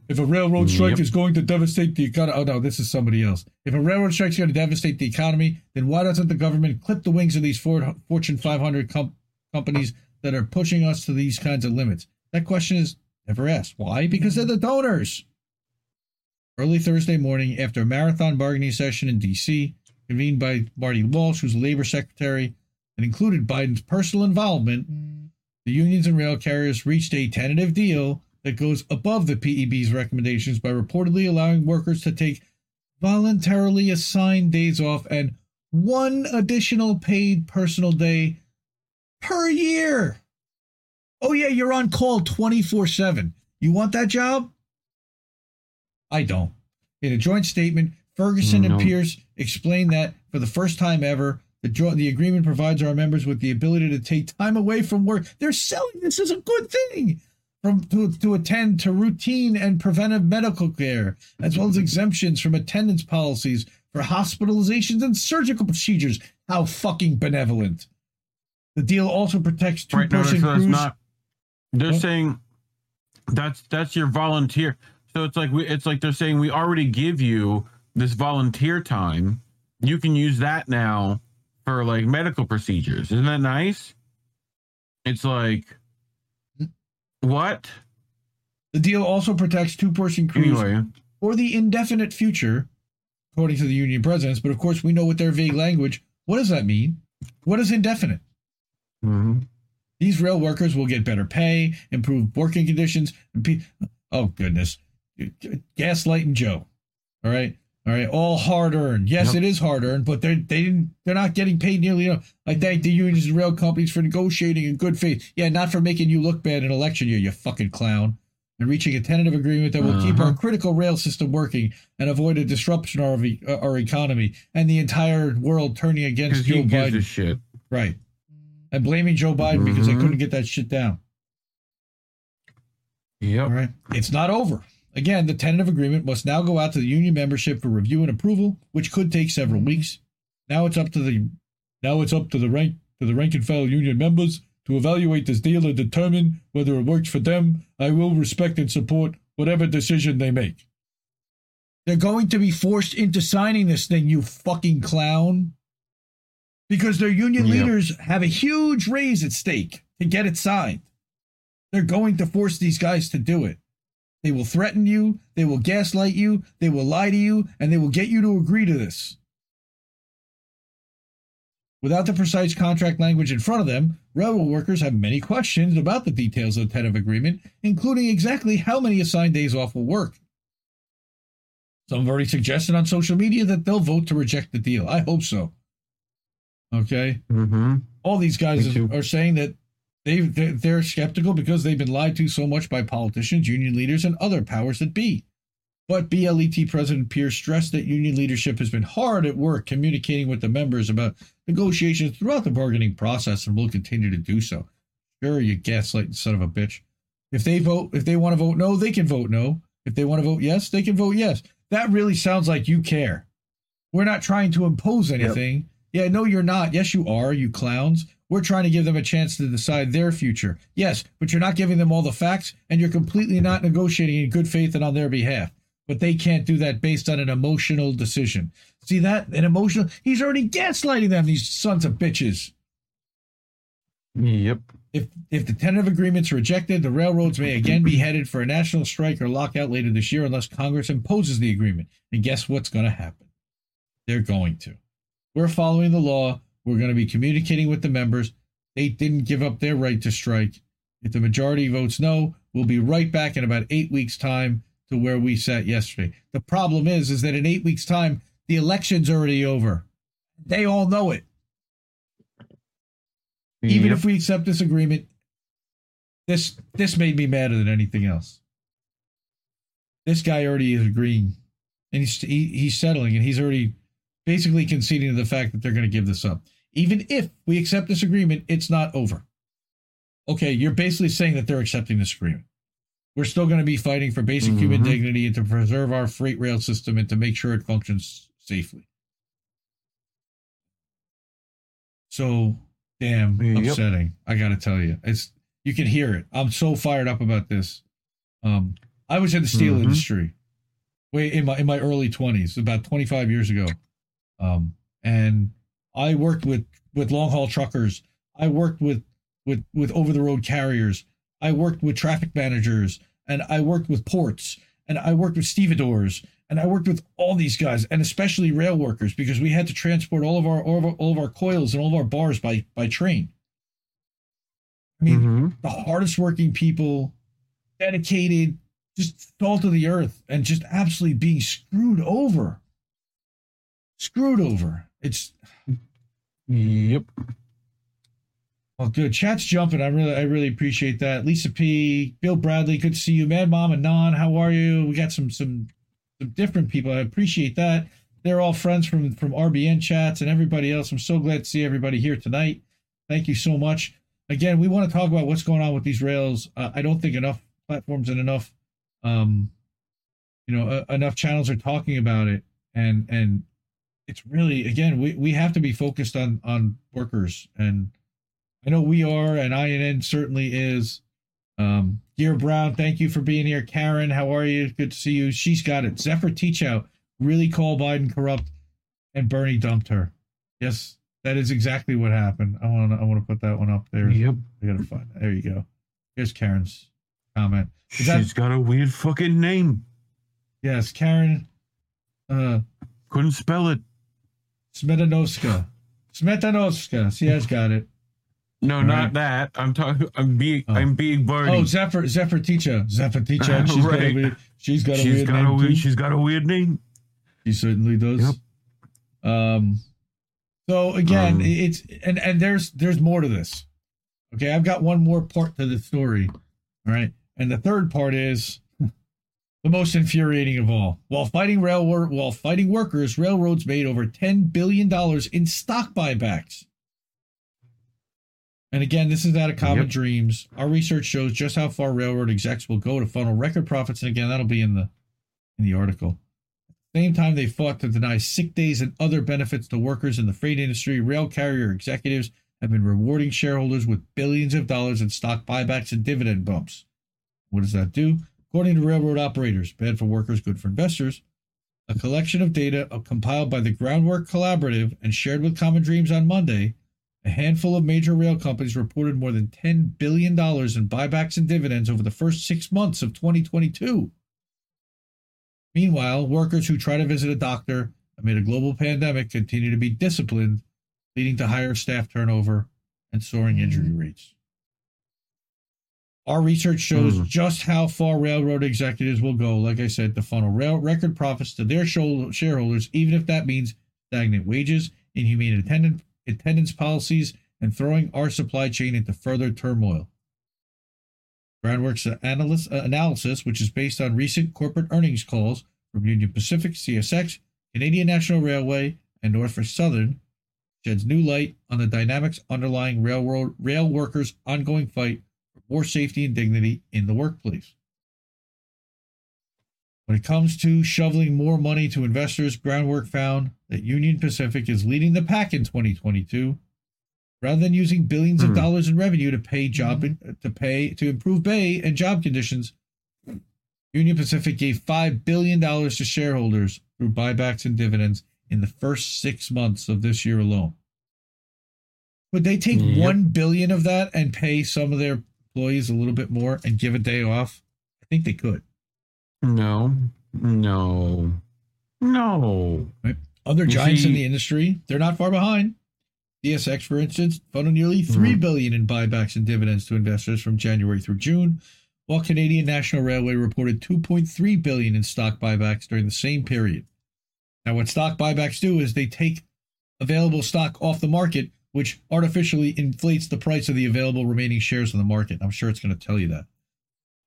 If a railroad strike Yep. is going to devastate the economy, oh no, this is somebody else. If a railroad strike is going to devastate the economy, then why doesn't the government clip the wings of these Ford, Fortune 500 com- companies that are pushing us to these kinds of limits? That question is never asked. Why? Because they're the donors. Early Thursday morning, after a marathon bargaining session in D.C., convened by Marty Walsh, who's Labor Secretary, and included Biden's personal involvement, the unions and rail carriers reached a tentative deal that goes above the PEB's recommendations by reportedly allowing workers to take voluntarily assigned days off and one additional paid personal day per year. Oh, yeah, you're on call 24 7. You want that job? I don't. In a joint statement, Ferguson and Pierce explained that for the first time ever, the, jo- the agreement provides our members with the ability to take time away from work. They're selling this as a good thing from to, to attend to routine and preventive medical care, as well as exemptions from attendance policies for hospitalizations and surgical procedures. How fucking benevolent. The deal also protects two Right, no, person so not. They're What? saying that's that's your volunteer. So it's like we, it's like they're saying we already give you this volunteer time. You can use that now for like medical procedures. Isn't that nice? It's like what? the deal also protects two person crews Anyway, for the indefinite future, according to the union presidents. But of course, we know with their vague language, what does that mean? What is indefinite? mhm. These rail workers will get better pay, improved working conditions. and pe- Oh goodness, gaslighting Joe. All right, all right, all hard earned. Yes, Yep. it is hard earned, but they they didn't they're not getting paid nearly enough. I thank the unions and rail companies for negotiating in good faith. Yeah, not for making you look bad in election year, you fucking clown. And reaching a tentative agreement that will keep Uh-huh. our critical rail system working and avoid a disruption of our, our economy and the entire world turning against Joe gives a Biden. shit. Right. And blaming Joe Biden because they Mhm. couldn't get that shit down. Yep. All right. It's not over. Again, the tentative agreement must now go out to the union membership for review and approval, which could take several weeks. Now it's up to the now it's up to the rank to the rank and file union members to evaluate this deal and determine whether it works for them. I will respect and support whatever decision they make. They're going to be forced into signing this thing, you fucking clown. Because their union Yep. leaders have a huge raise at stake to get it signed. They're going to force these guys to do it. They will threaten you, they will gaslight you, they will lie to you, and they will get you to agree to this. Without the precise contract language in front of them, railroad workers have many questions about the details of the tentative agreement, including exactly how many assigned days off will work. Some have already suggested on social media that they'll vote to reject the deal. I hope so. Okay, Mm-hmm. all these guys too. are saying that they they're, they're skeptical because they've been lied to so much by politicians, union leaders, and other powers that be. But BLET President Pierce stressed that union leadership has been hard at work communicating with the members about negotiations throughout the bargaining process and will continue to do so. Sure, you gaslighting son of a bitch. If they vote, if they want to vote no, they can vote no. If they want to vote yes, they can vote yes. That really sounds like you care. We're not trying to impose anything. Yeah, no, you're not. Yes, you are, you clowns. We're trying to give them a chance to decide their future. Yes, but you're not giving them all the facts and you're completely not negotiating in good faith and on their behalf. But they can't do that based on an emotional decision. See that? An emotional. He's already gaslighting them, these sons of bitches. Yep. If if the tentative agreement's rejected, the railroads may again be headed for a national strike or lockout later this year unless Congress imposes the agreement. And guess what's going to happen? They're going to. We're following the law. We're going to be communicating with the members. They didn't give up their right to strike. If the majority votes no, we'll be right back in about eight weeks' time to where we sat yesterday. The problem is, is that in eight weeks' time, the election's already over. They all know it. Even if we accept this agreement, this this made me madder than anything else. This guy already is agreeing, and he's he, he's settling, and he's already basically conceding to the fact that they're going to give this up. Even if we accept this agreement, it's not over. Okay, you're basically saying that they're accepting this agreement. We're still going to be fighting for basic human Mhm. dignity and to preserve our freight rail system and to make sure it functions safely. So damn Yep. upsetting. I got to tell you, it's you can hear it. I'm so fired up about this. Um, I was in the steel Mhm. industry, way in my in my early 20s, about 25 years ago, um, and I worked with with long haul truckers. I worked with with with over the road carriers. I worked with traffic managers, and I worked with ports, and I worked with stevedores, and I worked with all these guys, and especially rail workers, because we had to transport all of our all of our, all of our coils and all of our bars by by train. I mean, Mhm. the hardest working people, dedicated, just salt of the earth, and just absolutely being screwed over. Screwed over. It's Yep. well, good. Chat's jumping. I really, I really appreciate that. Lisa P, Bill Bradley, good to see you. Mad Mom and Non, how are you? We got some, some, some different people. I appreciate that. They're all friends from from RBN chats and everybody else. I'm so glad to see everybody here tonight. Thank you so much. Again, we want to talk about what's going on with these rails. Uh, I don't think enough platforms and enough, um, you know, uh, enough channels are talking about it, and and it's really again we, we have to be focused on on workers and I know we are and INN certainly is. Um Gear Brown, thank you for being here. Karen, how are you? Good to see you. She's got it. Zephyr Teachout really call Biden corrupt and Bernie dumped her. Yes, that is exactly what happened. I want to I want to put that one up there. Yep. I gotta find that. There you go. Here's Karen's comment. Is that- She's got a weird fucking name. Yes, Karen uh Couldn't spell it. Smetanovska. Smetanovska. She has got it. No, All not right. that. I'm talking. I'm being. Oh. I'm being Barney. Oh, Zephyr Zephyr Teacher. Zephyr Teacher. [laughs] She's got a weird, she's got a she's weird got name a weird. She's got a weird name. She certainly does. Yep. Um. So again, Um, it's and and there's there's more to this. Okay, I've got one more part to the story. All right, and the third part is the most infuriating of all. While fighting rail while fighting workers, railroads made over ten billion dollars in stock buybacks. And again, this is out of Common Yep. Dreams. Our research shows just how far railroad execs will go to funnel record profits. And again, that'll be in the in the article. At the Same time they fought to deny sick days and other benefits to workers in the freight industry, rail carrier executives have been rewarding shareholders with billions of dollars in stock buybacks and dividend bumps. What does that do? According to railroad operators, bad for workers, good for investors. A collection of data compiled by the Groundwork Collaborative and shared with Common Dreams on Monday, a handful of major rail companies reported more than $10 billion in buybacks and dividends over the first six months of 2022. Meanwhile, workers who try to visit a doctor amid a global pandemic continue to be disciplined, leading to higher staff turnover and soaring injury mm. rates. Our research shows Hmm. just how far railroad executives will go, like I said, to funnel rail record profits to their shareholders, even if that means stagnant wages, inhumane attendant attendance policies and throwing our supply chain into further turmoil. Groundworks analysis, uh, analysis, which is based on recent corporate earnings calls from Union Pacific, CSX, Canadian National Railway, and Norfolk Southern, sheds new light on the dynamics underlying railroad rail workers' ongoing fight for more safety and dignity in the workplace. When it comes to shoveling more money to investors, Groundwork found that Union Pacific is leading the pack in 2022. Rather than using billions of Hmm. dollars in revenue to pay job to pay to improve pay and job conditions, Union Pacific gave five billion dollars to shareholders through buybacks and dividends in the first six months of this year alone. Would they take Yep. one billion of that and pay some of their employees a little bit more and give a day off? I think they could. No, no, no. Other You giants in the industry, they're not far behind. DSX, for instance, funded nearly three Mhm. billion in buybacks and dividends to investors from January through June, while Canadian National Railway reported 2.3 billion in stock buybacks during the same period. Now, what stock buybacks do is they take available stock off the market, which artificially inflates the price of the available remaining shares on the market. I'm sure it's going to tell you that.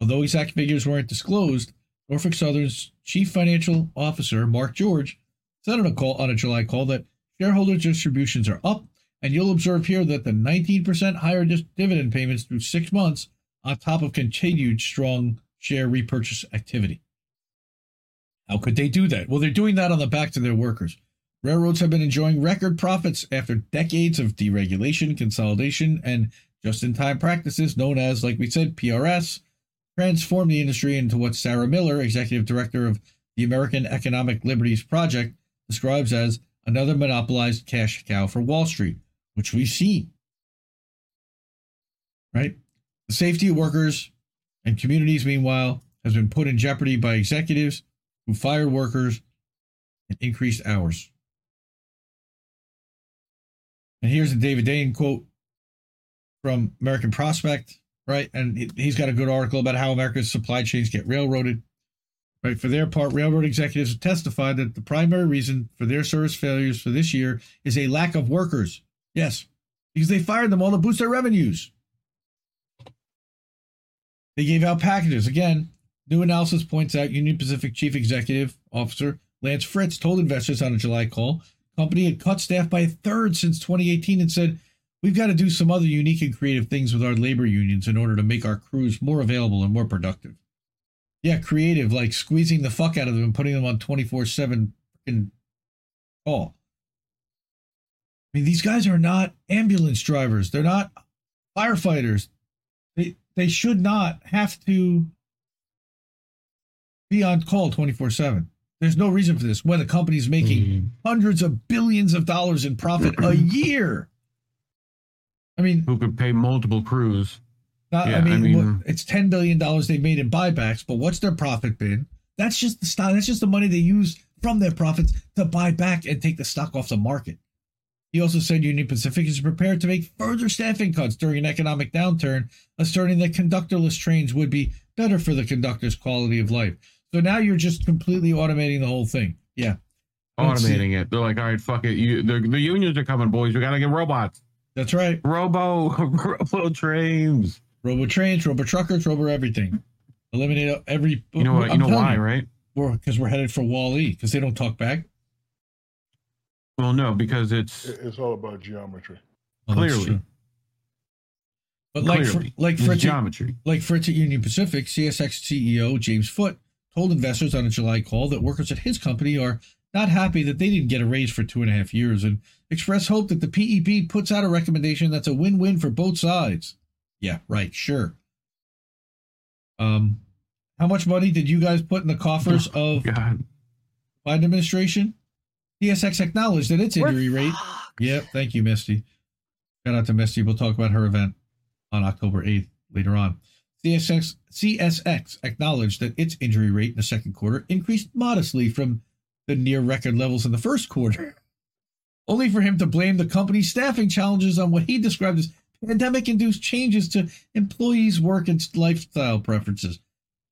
Although exact figures weren't disclosed, Norfolk Southern's chief financial officer, Mark George, said on a call on a July call that shareholder distributions are up, and you'll observe here that the 19% higher dividend payments through six months on top of continued strong share repurchase activity. How could they do that? Well, they're doing that on the backs of their workers. Railroads have been enjoying record profits after decades of deregulation, consolidation, and just-in-time practices known as, like we said, PRS, transformed the industry into what Sarah Miller, executive director of the American Economic Liberties Project, describes as another monopolized cash cow for Wall Street, which we've seen. Right? The safety of workers and communities, meanwhile, has been put in jeopardy by executives who fired workers and increased hours. And here's a David Dayen quote from American Prospect, right? And he- he's got a good article about how America's supply chains get railroaded. Right. For their part, railroad executives have testified that the primary reason for their service failures for this year is a lack of workers. Yes, because they fired them all to boost their revenues. They gave out packages. Again, new analysis points out Union Pacific Chief Executive Officer Lance Fritz told investors on a July call company had cut staff by a third since 2018 and said, We've got to do some other unique and creative things with our labor unions in order to make our crews more available and more productive. Yeah, creative, like squeezing the fuck out of them and putting them on 24 7 call. I mean, these guys are not ambulance drivers. They're not firefighters. They they should not have to be on call 24 7. There's no reason for this when the company's making Mhm. hundreds of billions of dollars in profit a [clears throat] year. I mean, Who could pay multiple crews? not, Yeah, I, mean, I mean- it's ten billion dollars they made in buybacks, but what's their profit been? That's just the stock. That's just the money they use from their profits to buy back and take the stock off the market. He also said Union Pacific is prepared to make further staffing cuts during an economic downturn, asserting that conductorless trains would be better for the conductor's quality of life. So now you're just completely automating the whole thing. Yeah, Automating it. They're like, all right, fuck it. You, the, the unions are coming, boys. We gotta get robots. that's right. Robo, [laughs] robo trains. Robo trains, robo truckers, robo everything. Eliminate every. You know what? You I'm know telling why, right? Because we're headed for Wall E because they don't talk back. Well, no, because it's It's all about geometry. Oh, that's Clearly. true. But like for, clearly like it's Fritz, at, geometry. like Fritz at Union Pacific, CSX CEO James Foote told investors on a July call that workers at his company are not happy that they didn't get a raise for two and a half years and expressed hope that the PEB puts out a recommendation that's a win-win for both sides. Yeah, right, sure. Um, how much money did you guys put in the coffers of God. Biden administration? DSX acknowledged that its injury rate. Yep, thank you, Misty. Shout out to Misty. We'll talk about her event on October 8th later on. CSX, CSX acknowledged that its injury rate in the second quarter increased modestly from the near record levels in the first quarter, [laughs] only for him to blame the company's staffing challenges on what he described as pandemic induced changes to employees' work and lifestyle preferences.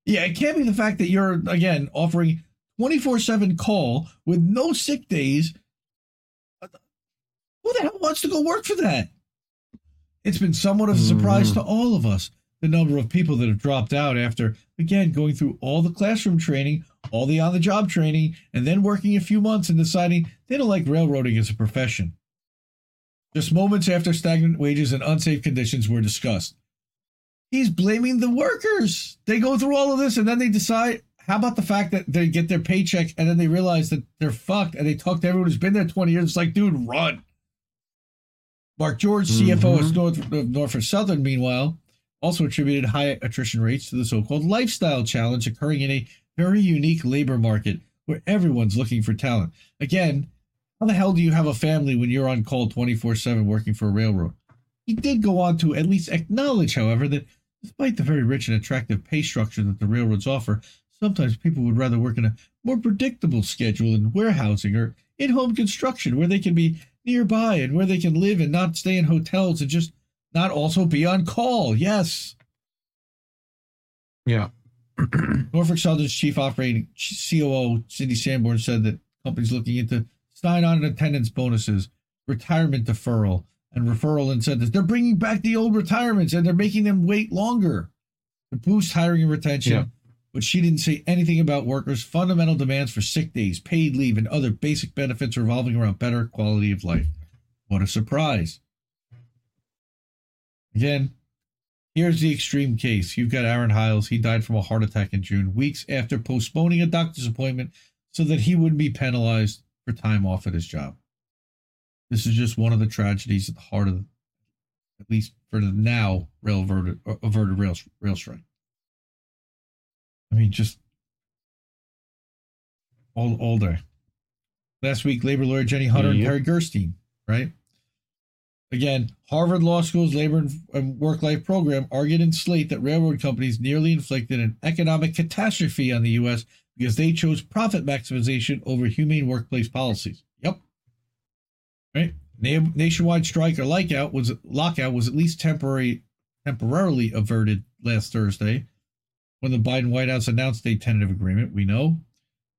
Yeah, it can't be the fact that you're, again, offering 24 7 call with no sick days Who the hell wants to go work for that? It's been somewhat of a surprise Mhm. to all of us the number of people that have dropped out after, again, going through all the classroom training, all the on the job training, and then working a few months and deciding they don't like railroading as a profession. Just moments after stagnant wages and unsafe conditions were discussed. He's blaming the workers. They go through all of this and then they decide, how about the fact that they get their paycheck and then they realize that they're fucked and they talk to everyone who's been there 20 years. It's like, dude, run. Mark George, CFO Mhm. of North, Norfolk Southern, meanwhile, also attributed high attrition rates to the so called lifestyle challenge occurring in a very unique labor market where everyone's looking for talent. Again, how the hell do you have a family when you're on call 24 7 working for a railroad? He did go on to at least acknowledge, however, that despite the very rich and attractive pay structure that the railroads offer, sometimes people would rather work in a more predictable schedule in warehousing or in home construction where they can be nearby and where they can live and not stay in hotels and just not also be on call. Yes. Yeah. [clears throat] Norfolk Southern's chief operating COO, Cindy Sanborn, said that companies looking into sign on and attendance bonuses, retirement deferral, and referral incentives. They're bringing back the old retirements and they're making them wait longer to boost hiring and retention. Yeah. But she didn't say anything about workers' fundamental demands for sick days, paid leave, and other basic benefits revolving around better quality of life. What a surprise. Again, here's the extreme case. You've got Aaron Hiles. He died from a heart attack in June, weeks after postponing a doctor's appointment so that he wouldn't be penalized for time off at his job. This is just one of the tragedies at the heart of, at least for the now, rail averted, averted rail, rail strike. I mean, just all all day. Last week, labor lawyer Jenny Hunter and Yep. Terri Gerstein, right? Again, Harvard Law School's labor and- work life program argued in Slate that railroad companies nearly inflicted an economic catastrophe on the U.S. because they chose profit maximization over humane workplace policies. Yep. Right. Nationwide strike or lockout was lockout was at least temporary, temporarily averted last Thursday when the Biden White House announced a tentative agreement. We know,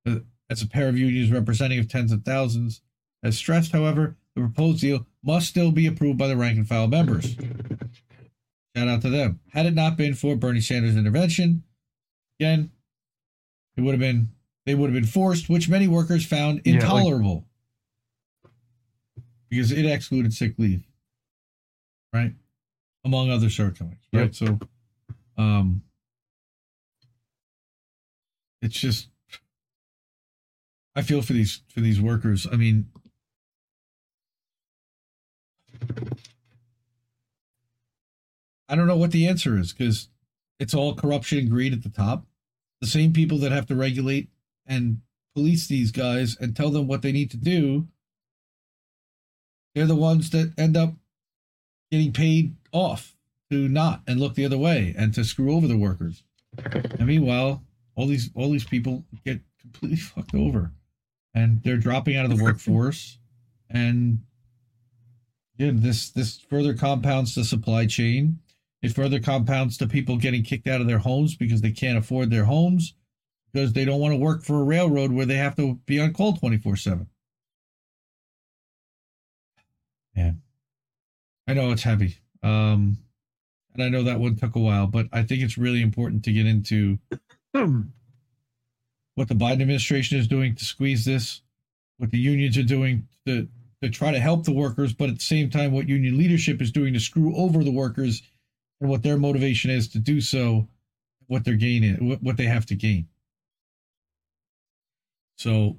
Uh, as a pair of unions representing of tens of thousands has stressed, however, the proposed deal must still be approved by the rank and file members. Shout out to them. Had it not been for Bernie Sanders' intervention, again, it would have been they would have been forced, which many workers found Yeah, like- intolerable because it excluded sick leave, right, among other shortcomings, right. Yep. So, um, it's just I feel for these for these workers. I mean, I don't know what the answer is because it's all corruption and greed at the top. The same people that have to regulate and police these guys and tell them what they need to do, they're the ones that end up getting paid off to not and look the other way and to screw over the workers. And meanwhile, all these all these people get completely [laughs] fucked over, and they're dropping out of the workforce, and yeah, this this further compounds the supply chain. It further compounds the people getting kicked out of their homes because they can't afford their homes because they don't want to work for a railroad where they have to be on call twenty four seven. Man, I know it's heavy. Um, and I know that one took a while, but I think it's really important to get into [clears throat] what the Biden administration is doing to squeeze this, what the unions are doing to to try to help the workers, but at the same time, what union leadership is doing to screw over the workers, and what their motivation is to do so, what they're gaining, what, they have to gain. So,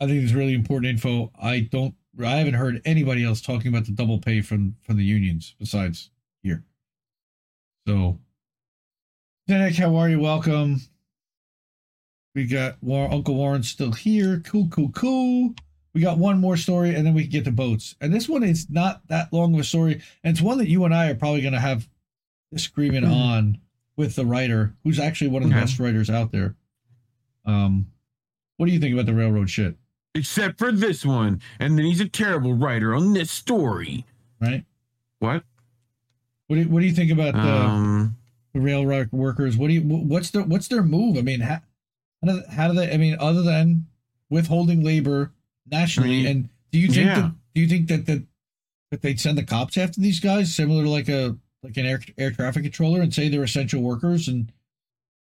I think it's really important info. I don't, I haven't heard anybody else talking about the double pay from from the unions besides here. So, Nick, how are you? Welcome. We got War- Uncle Warren still here. Cool, cool, cool. We got one more story, and then we can get to boats. And this one is not that long of a story, and it's one that you and I are probably going to have disagreement Mhm. on with the writer, who's actually one of the Okay. best writers out there. Um, what do you think about the railroad shit? Except for this one. And then he's a terrible writer on this story. Right? What? What do, what do you think about the, Um, the railroad workers? What do you what's their what's their move? I mean, how how do they? I mean, other than withholding labor nationally, I mean, and do you think yeah. that do you think that that that they'd send the cops after these guys, similar to like a like an air air traffic controller, and say they're essential workers and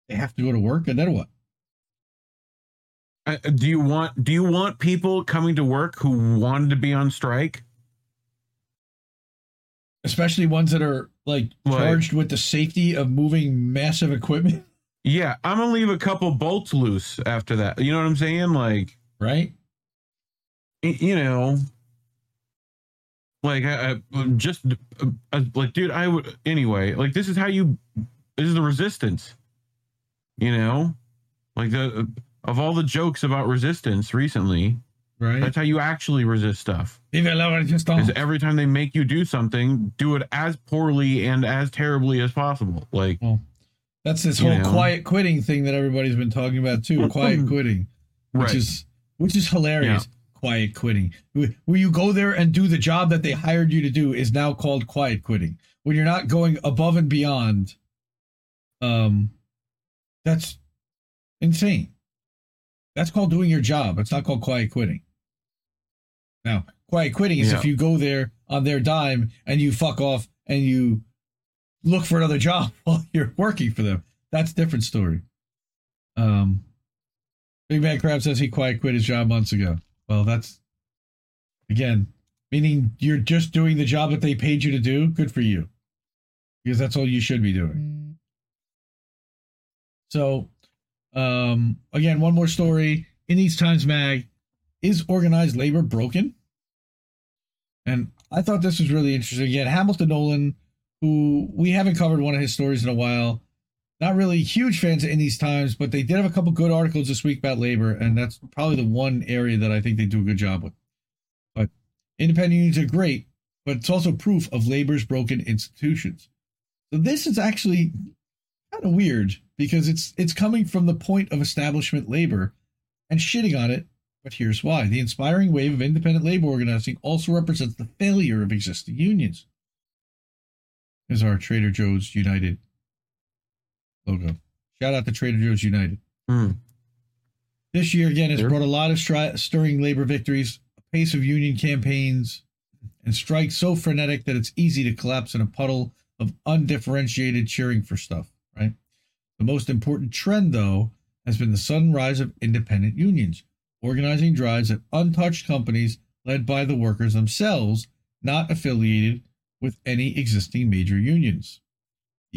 they have to go to work, and then what? Uh, do you want do you want people coming to work who wanted to be on strike? Especially ones that are like Like- charged with the safety of moving massive equipment, [laughs] Yeah, I'm gonna leave a couple bolts loose after that. You know what I'm saying? Like, right? You know, like I, I just uh, uh, like, dude, I would anyway. Like, this is how you. This is the resistance. You know, like the of all the jokes about resistance recently, Right. that's how you actually resist stuff. Vive la resistance. Is every time they make you do something, do it as poorly and as terribly as possible. Like, That's this whole know. quiet quitting thing that everybody's been talking about too. Quiet quitting, which Right. is which is hilarious. Quiet quitting, where you go there and do the job that they hired you to do, is now called quiet quitting. When you're not going above and beyond, um, that's insane. That's called doing your job. It's not called quiet quitting. Now, quiet quitting is Yeah. if you go there on their dime and you fuck off and you look for another job [laughs] while you're working for them. That's a different story. Um, Big Man Crab says he quiet quit his job months ago. Well, that's again meaning you're just doing the job that they paid you to do. Good for you, because that's all you should be doing. So, um, again, one more story in these times mag is organized labor broken? And I thought this was really interesting. Again, Hamilton Nolan who we haven't covered one of his stories in a while. Not really huge fans in these times, but they did have a couple good articles this week about labor, and that's probably the one area that I think they do a good job with. But independent unions are great, but it's also proof of labor's broken institutions. So this is actually kind of weird because it's it's coming from the point of establishment labor and shitting on it. But here's why: the inspiring wave of independent labor organizing also represents the failure of existing unions is our Trader Joe's United logo. Shout out to Trader Joe's United. Hmm. This year again has brought a lot of stri- stirring labor victories, a pace of union campaigns, and strikes so frenetic that it's easy to collapse in a puddle of undifferentiated cheering for stuff. Right. The most important trend, though, has been the sudden rise of independent unions, organizing drives at untouched companies led by the workers themselves, not affiliated with any existing major unions.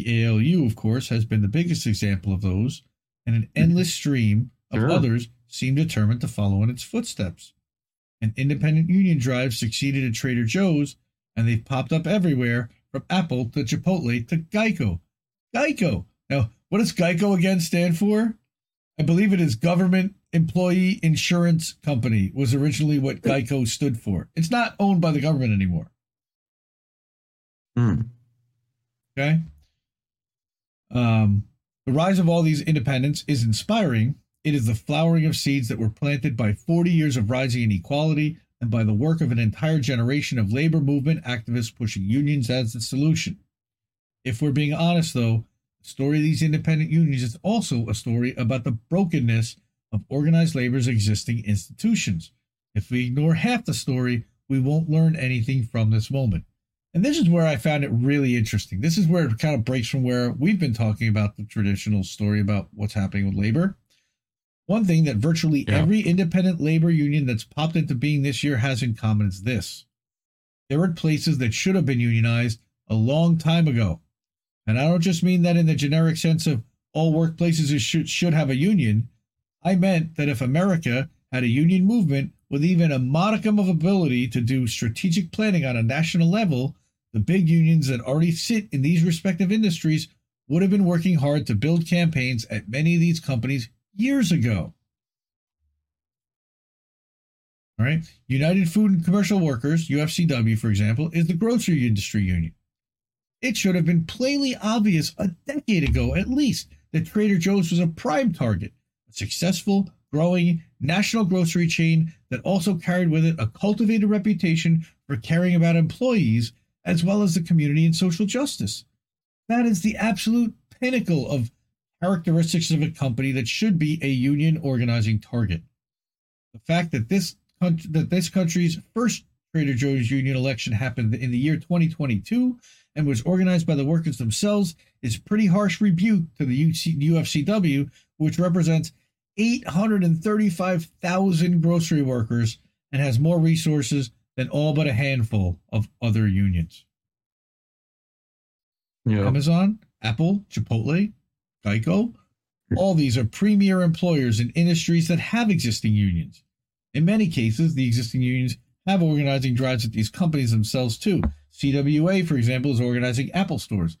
The ALU, of course, has been the biggest example of those, and an endless stream of Sure. others seem determined to follow in its footsteps. An independent union drive succeeded at Trader Joe's, and they've popped up everywhere from Apple to Chipotle to Geico. Geico! Now, what does Geico again stand for? I believe it is Government Employee Insurance Company, was originally what Geico stood for. It's not owned by the government anymore. Hmm. Okay. Um, the rise of all these independents is inspiring. It is the flowering of seeds that were planted by 40 years of rising inequality and by the work of an entire generation of labor movement activists pushing unions as the solution. If we're being honest, though, the story of these independent unions is also a story about the brokenness of organized labor's existing institutions. If we ignore half the story, we won't learn anything from this moment. And this is where I found it really interesting. This is where it kind of breaks from where we've been talking about the traditional story about what's happening with labor. One thing that virtually Yeah. every independent labor union that's popped into being this year has in common is this there are places that should have been unionized a long time ago. And I don't just mean that in the generic sense of all workplaces should, should have a union. I meant that if America had a union movement with even a modicum of ability to do strategic planning on a national level, the big unions that already sit in these respective industries would have been working hard to build campaigns at many of these companies years ago. All right. United Food and Commercial Workers, UFCW, for example, is the grocery industry union. It should have been plainly obvious a decade ago, at least, that Trader Joe's was a prime target, a successful, growing national grocery chain that also carried with it a cultivated reputation for caring about employees as well as the community and social justice. That is the absolute pinnacle of characteristics of a company that should be a union organizing target. The fact that this country, that this country's first Trader Joe's union election happened in the year 2022 and was organized by the workers themselves is pretty harsh rebuke to the UFCW, which represents 835,000 grocery workers and has more resources than all but a handful of other unions. Yeah. Amazon, Apple, Chipotle, Geico, all these are premier employers in industries that have existing unions. In many cases, the existing unions have organizing drives at these companies themselves too. CWA, for example, is organizing Apple stores.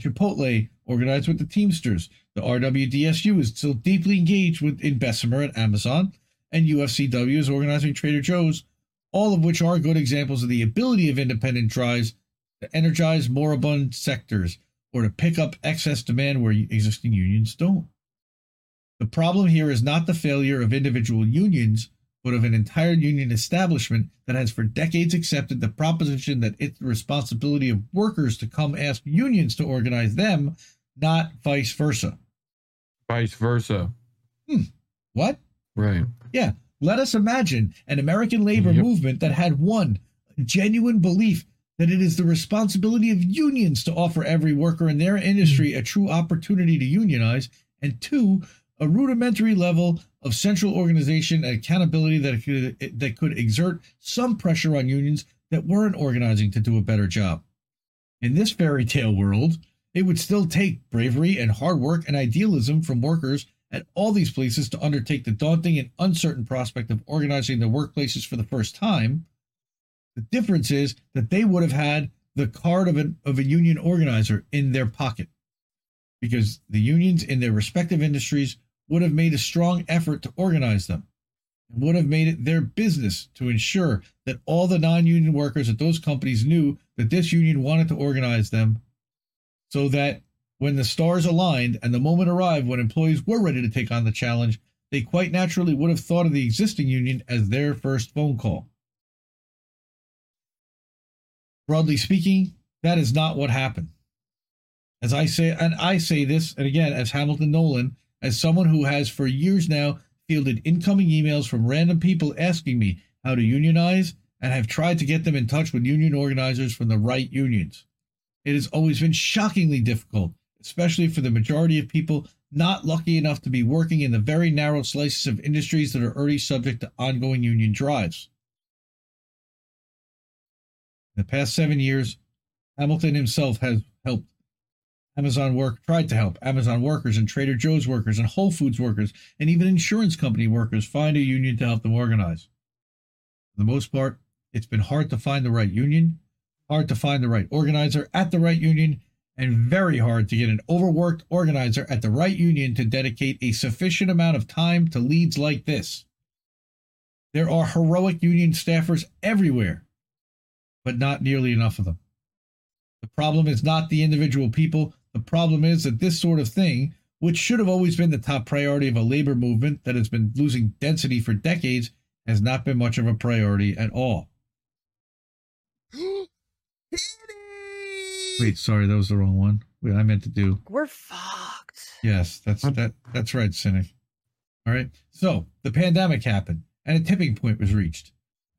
Chipotle organized with the Teamsters. The RWDSU is still deeply engaged with in Bessemer at Amazon, and UFCW is organizing Trader Joe's, all of which are good examples of the ability of independent drives to energize moribund sectors or to pick up excess demand where existing unions don't. The problem here is not the failure of individual unions, but of an entire union establishment that has for decades accepted the proposition that it's the responsibility of workers to come ask unions to organize them, not vice versa. Vice versa. Hmm. What? Right. Yeah. Let us imagine an American labor Yep. movement that had one, genuine belief that it is the responsibility of unions to offer every worker in their industry mm. a true opportunity to unionize, and two, a rudimentary level of central organization and accountability that could, that could exert some pressure on unions that weren't organizing to do a better job. In this fairy tale world, it would still take bravery and hard work and idealism from workers at all these places to undertake the daunting and uncertain prospect of organizing their workplaces for the first time. The difference is that they would have had the card of, an, of a union organizer in their pocket because the unions in their respective industries would have made a strong effort to organize them and would have made it their business to ensure that all the non union workers at those companies knew that this union wanted to organize them so that when the stars aligned and the moment arrived when employees were ready to take on the challenge, they quite naturally would have thought of the existing union as their first phone call. Broadly speaking, that is not what happened. As I say, and I say this, and again, as Hamilton Nolan, as someone who has for years now fielded incoming emails from random people asking me how to unionize and have tried to get them in touch with union organizers from the right unions. It has always been shockingly difficult, especially for the majority of people not lucky enough to be working in the very narrow slices of industries that are already subject to ongoing union drives. In the past seven years, Hamilton himself has helped Amazon work tried to help Amazon workers and Trader Joe's workers and Whole Foods workers and even insurance company workers find a union to help them organize. For the most part, it's been hard to find the right union, hard to find the right organizer at the right union, and very hard to get an overworked organizer at the right union to dedicate a sufficient amount of time to leads like this. There are heroic union staffers everywhere, but not nearly enough of them. The problem is not the individual people. The problem is that this sort of thing, which should have always been the top priority of a labor movement that has been losing density for decades, has not been much of a priority at all. [gasps] Wait, sorry, that was the wrong one. Wait, I meant to do. We're fucked. Yes, that's that. That's right, cynic. All right. So the pandemic happened, and a tipping point was reached.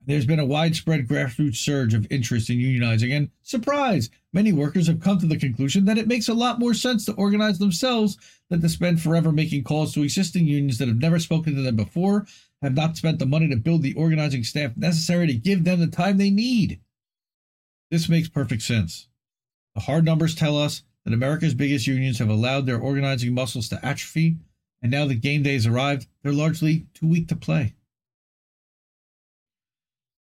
There's been a widespread grassroots surge of interest in unionizing, and surprise, many workers have come to the conclusion that it makes a lot more sense to organize themselves than to spend forever making calls to existing unions that have never spoken to them before, have not spent the money to build the organizing staff necessary to give them the time they need. This makes perfect sense. The hard numbers tell us that America's biggest unions have allowed their organizing muscles to atrophy, and now that game day has arrived, they're largely too weak to play.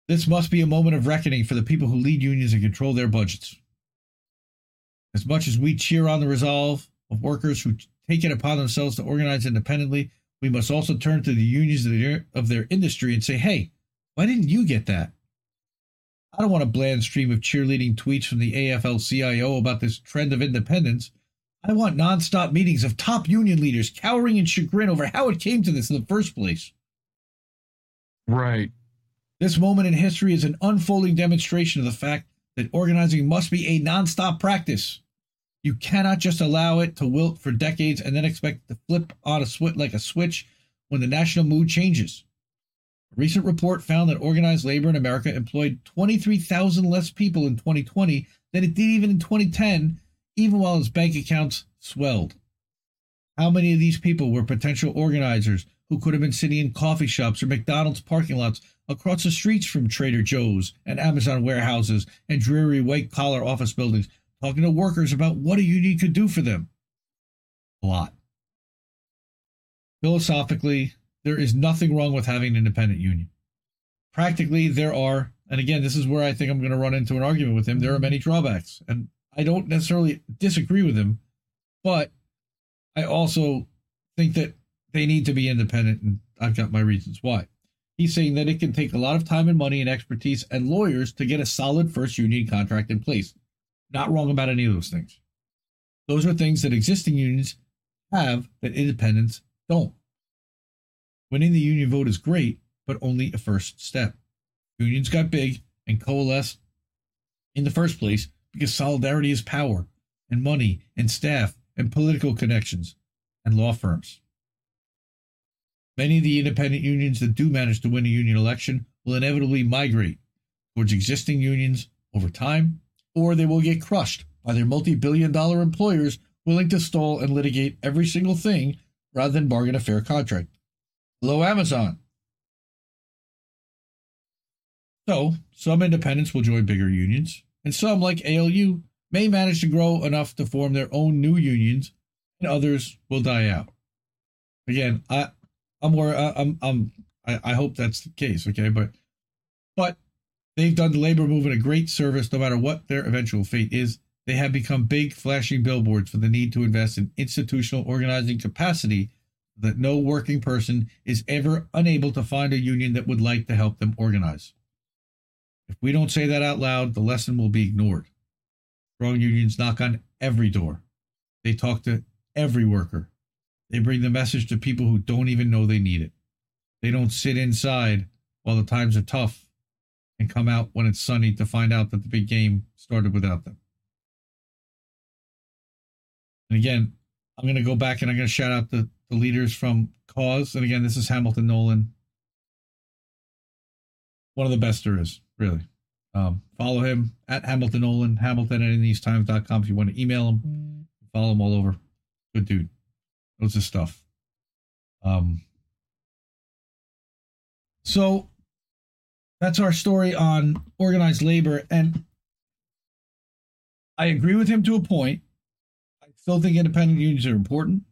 This must be a moment of reckoning for the people who lead unions and control their budgets. As much as we cheer on the resolve of workers who take it upon themselves to organize independently, we must also turn to the unions of their, of their industry and say, hey, why didn't you get that? I don't want a bland stream of cheerleading tweets from the AFL CIO about this trend of independence. I want nonstop meetings of top union leaders cowering in chagrin over how it came to this in the first place. Right. This moment in history is an unfolding demonstration of the fact that organizing must be a nonstop practice. You cannot just allow it to wilt for decades and then expect it to flip on a switch like a switch when the national mood changes. A recent report found that organized labor in America employed 23,000 less people in 2020 than it did even in 2010, even while its bank accounts swelled. How many of these people were potential organizers who could have been sitting in coffee shops or McDonald's parking lots across the streets from Trader Joe's and Amazon warehouses and dreary white collar office buildings, talking to workers about what a union could do for them? A lot. Philosophically, there is nothing wrong with having an independent union. Practically, there are, and again, this is where I think I'm going to run into an argument with him. There are many drawbacks, and I don't necessarily disagree with him, but I also think that they need to be independent, and I've got my reasons why. He's saying that it can take a lot of time and money and expertise and lawyers to get a solid first union contract in place. Not wrong about any of those things. Those are things that existing unions have that independents don't. Winning the union vote is great, but only a first step. Unions got big and coalesced in the first place because solidarity is power and money and staff and political connections and law firms. Many of the independent unions that do manage to win a union election will inevitably migrate towards existing unions over time, or they will get crushed by their multi billion dollar employers willing to stall and litigate every single thing rather than bargain a fair contract. Hello, Amazon. So, some independents will join bigger unions, and some, like ALU, may manage to grow enough to form their own new unions, and others will die out. Again, I, I'm more, I'm, I'm, I, I hope that's the case. Okay, but, but they've done the labor movement a great service, no matter what their eventual fate is. They have become big, flashing billboards for the need to invest in institutional organizing capacity that no working person is ever unable to find a union that would like to help them organize. If we don't say that out loud, the lesson will be ignored. Strong unions knock on every door. They talk to every worker. They bring the message to people who don't even know they need it. They don't sit inside while the times are tough and come out when it's sunny to find out that the big game started without them. And again, I'm going to go back and I'm going to shout out the, the leaders from Cause. And again, this is Hamilton Nolan. One of the best there is, really. Um, follow him at Hamilton Nolan, Hamilton at InTheseTimes.com if you want to email him. Follow him all over. Good dude. Loads of stuff. Um, so that's our story on organized labor. And I agree with him to a point. I still think independent unions are important.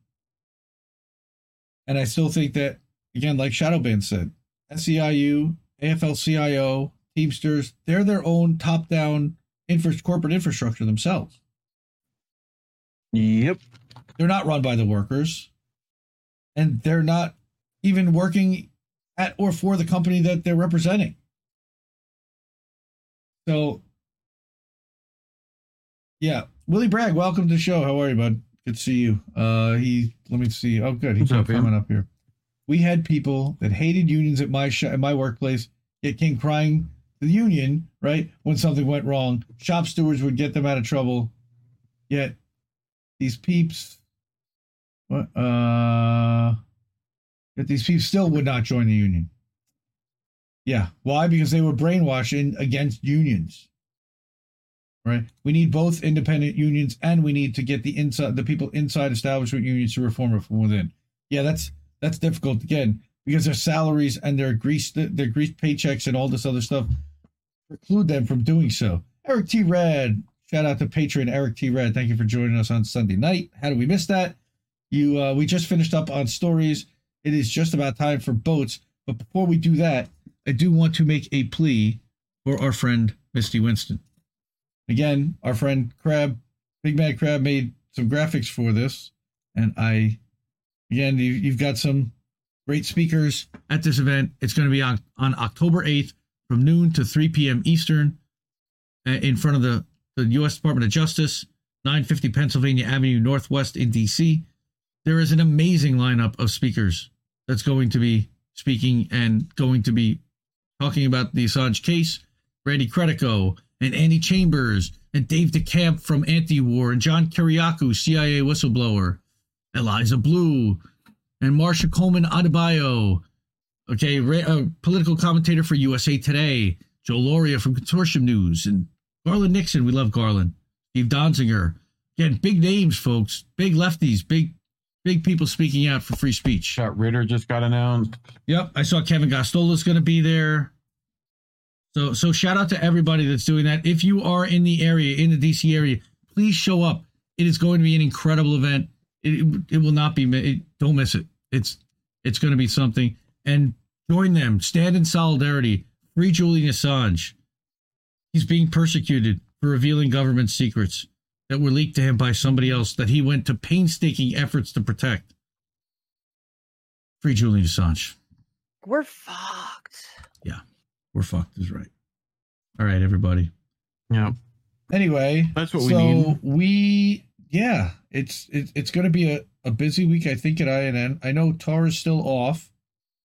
And I still think that, again, like Shadowband said, SEIU, AFL CIO, Teamsters, they're their own top down infra- corporate infrastructure themselves. Yep. They're not run by the workers. And they're not even working at or for the company that they're representing. So, yeah. Willie Bragg, welcome to the show. How are you, bud? Good to see you. Uh, he, let me see. Oh, good. He's coming man? up here. We had people that hated unions at my sh- at my workplace. Yet came crying to the union, right? When something went wrong, shop stewards would get them out of trouble. Yet these peeps, what? Uh, yet these peeps still would not join the union. Yeah, why? Because they were brainwashing against unions. Right. We need both independent unions, and we need to get the inside the people inside establishment unions to reform it from within. Yeah, that's that's difficult again because their salaries and their greased their greased paychecks and all this other stuff preclude them from doing so. Eric T. Red, shout out to patron Eric T. Red. Thank you for joining us on Sunday night. How do we miss that? You, uh, we just finished up on stories. It is just about time for boats. But before we do that, I do want to make a plea for our friend Misty Winston. Again, our friend Crab, Big Mad Crab, made some graphics for this, and I, again, you, you've got some great speakers at this event. It's going to be on, on October 8th from noon to 3 p.m. Eastern uh, in front of the, the U.S. Department of Justice, 950 Pennsylvania Avenue Northwest in D.C. There is an amazing lineup of speakers that's going to be speaking and going to be talking about the Assange case. Randy Credico and Andy Chambers and Dave DeCamp from Anti-War and John Kiriakou, CIA whistleblower, Eliza Blue and Marsha Coleman Adebayo Okay, ra- uh, political commentator for USA Today, Joe Lauria from Consortium News, and Garland Nixon. We love Garland. Steve Donziger. Again, big names, folks. Big lefties. Big, big people speaking out for free speech. Scott Ritter just got announced. Yep, I saw Kevin Gosztola's going to be there. So, so shout out to everybody that's doing that. If you are in the area, in the DC area, please show up. It is going to be an incredible event. It, it, will not be. It, don't miss it. It's it's going to be something. And join them. Stand in solidarity. Free Julian Assange. He's being persecuted for revealing government secrets that were leaked to him by somebody else that he went to painstaking efforts to protect. Free Julian Assange. We're fucked. We're fucked is right. All right, everybody. Yeah. Anyway, That's what we so need. we yeah, it's it, it's going to be a, a busy week I think at INN. I know Tar is still off.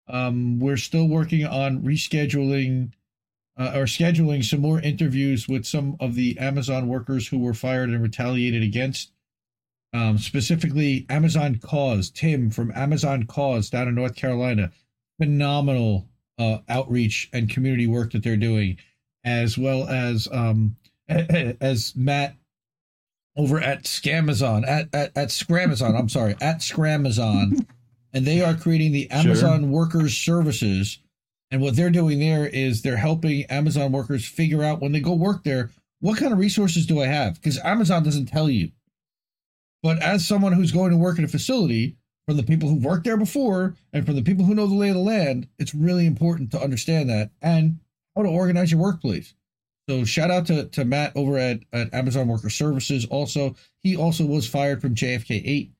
Um, we're still working on rescheduling uh, or scheduling some more interviews with some of the Amazon workers who were fired and retaliated against. Um, specifically, Amazon Cause Tim from Amazon Cause down in North Carolina, phenomenal uh, outreach and community work that they're doing, as well as um, [clears throat] as Matt over at Scamazon at at, at Scramazon. I'm sorry, at Scramazon, [laughs] and they are creating the Sure. Amazon Workers Services. And what they're doing there is they're helping Amazon workers figure out when they go work there what kind of resources do I have because Amazon doesn't tell you. But as someone who's going to work in a facility, from the people who worked there before and from the people who know the lay of the land, it's really important to understand that and how to organize your workplace. So shout out to, to Matt over at, at Amazon Worker Services. Also, he also was fired from JFK 8.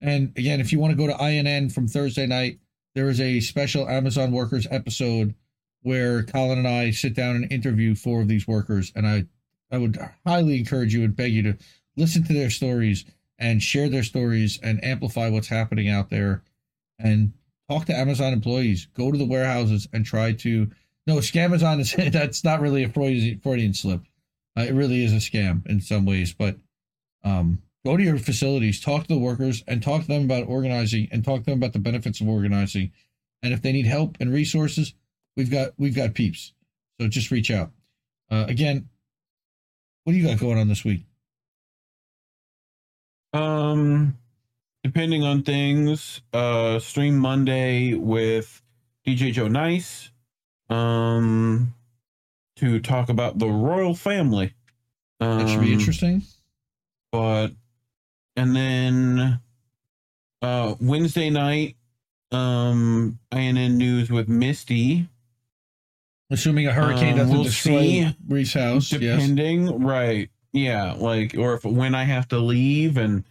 And again, if you want to go to INN from Thursday night, there is a special Amazon Workers episode where Colin and I sit down and interview four of these workers. And I, I would highly encourage you and beg you to listen to their stories and share their stories and amplify what's happening out there and talk to Amazon employees. Go to the warehouses and try to no Scamazon is [laughs] that's not really a Freudian, Freudian slip. Uh, it really is a scam in some ways, but um, go to your facilities, talk to the workers, and talk to them about organizing, and talk to them about the benefits of organizing. And if they need help and resources, we've got we've got peeps. So just reach out. Uh, again, what do you got going on this week? Um, depending on things, uh, stream Monday with DJ Joe Nice, um, to talk about the royal family. Um, That should be interesting. But, and then, uh, Wednesday night, um, INN news with Misty. Assuming a hurricane Um, doesn't we'll destroy see. Reese's house. Yes. depending right yeah like or if when i have to leave and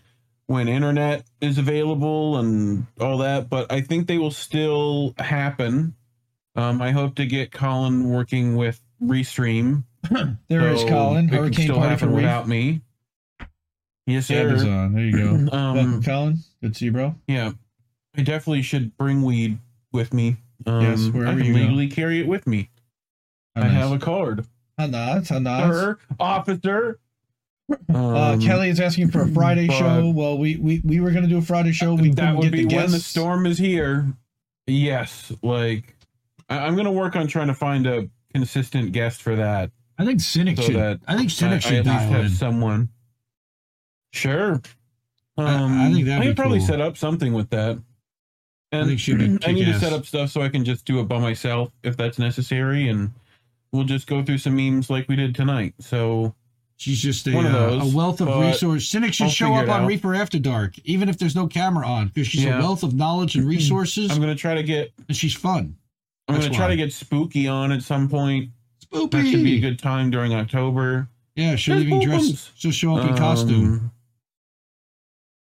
when internet is available and all that but i think they will still happen um i hope to get colin working with restream [clears throat] There is so Colin. it can Hurricane still party for happen Reef. without me yes sir Amazon. There you go. [clears throat] um Welcome, Colin. Good to see you, bro. yeah i definitely should bring weed with me um, Yes, i wherever can you go. legally carry it with me How i nice. have a card How nice. How nice. sir officer Uh, Um, Kelly is asking for a Friday show. Well, we we, we were going to do a Friday show. We that would get be the when the storm is here. Yes, like I, I'm gonna work on trying to find a consistent guest for that, I think Cynic so should. that I think Cynic I should at least have in. someone. Sure. I- Um, I think that'd I be could probably cool. set up something with that. And think she'd be [clears throat] I need to set up stuff so I can just do it by myself if that's necessary, and we'll just go through some memes like we did tonight. So She's just a, uh, a wealth of resource. Cynic should I'll show up on out. Reaper After Dark, even if there's no camera on, because she's a wealth of knowledge and [clears throat] resources, I'm gonna try to get and she's fun. I'm That's gonna try why. to get Spooky on at some point. Spooky. That should be a good time during October. Yeah, she'll even dress. She'll show up in costume. Um,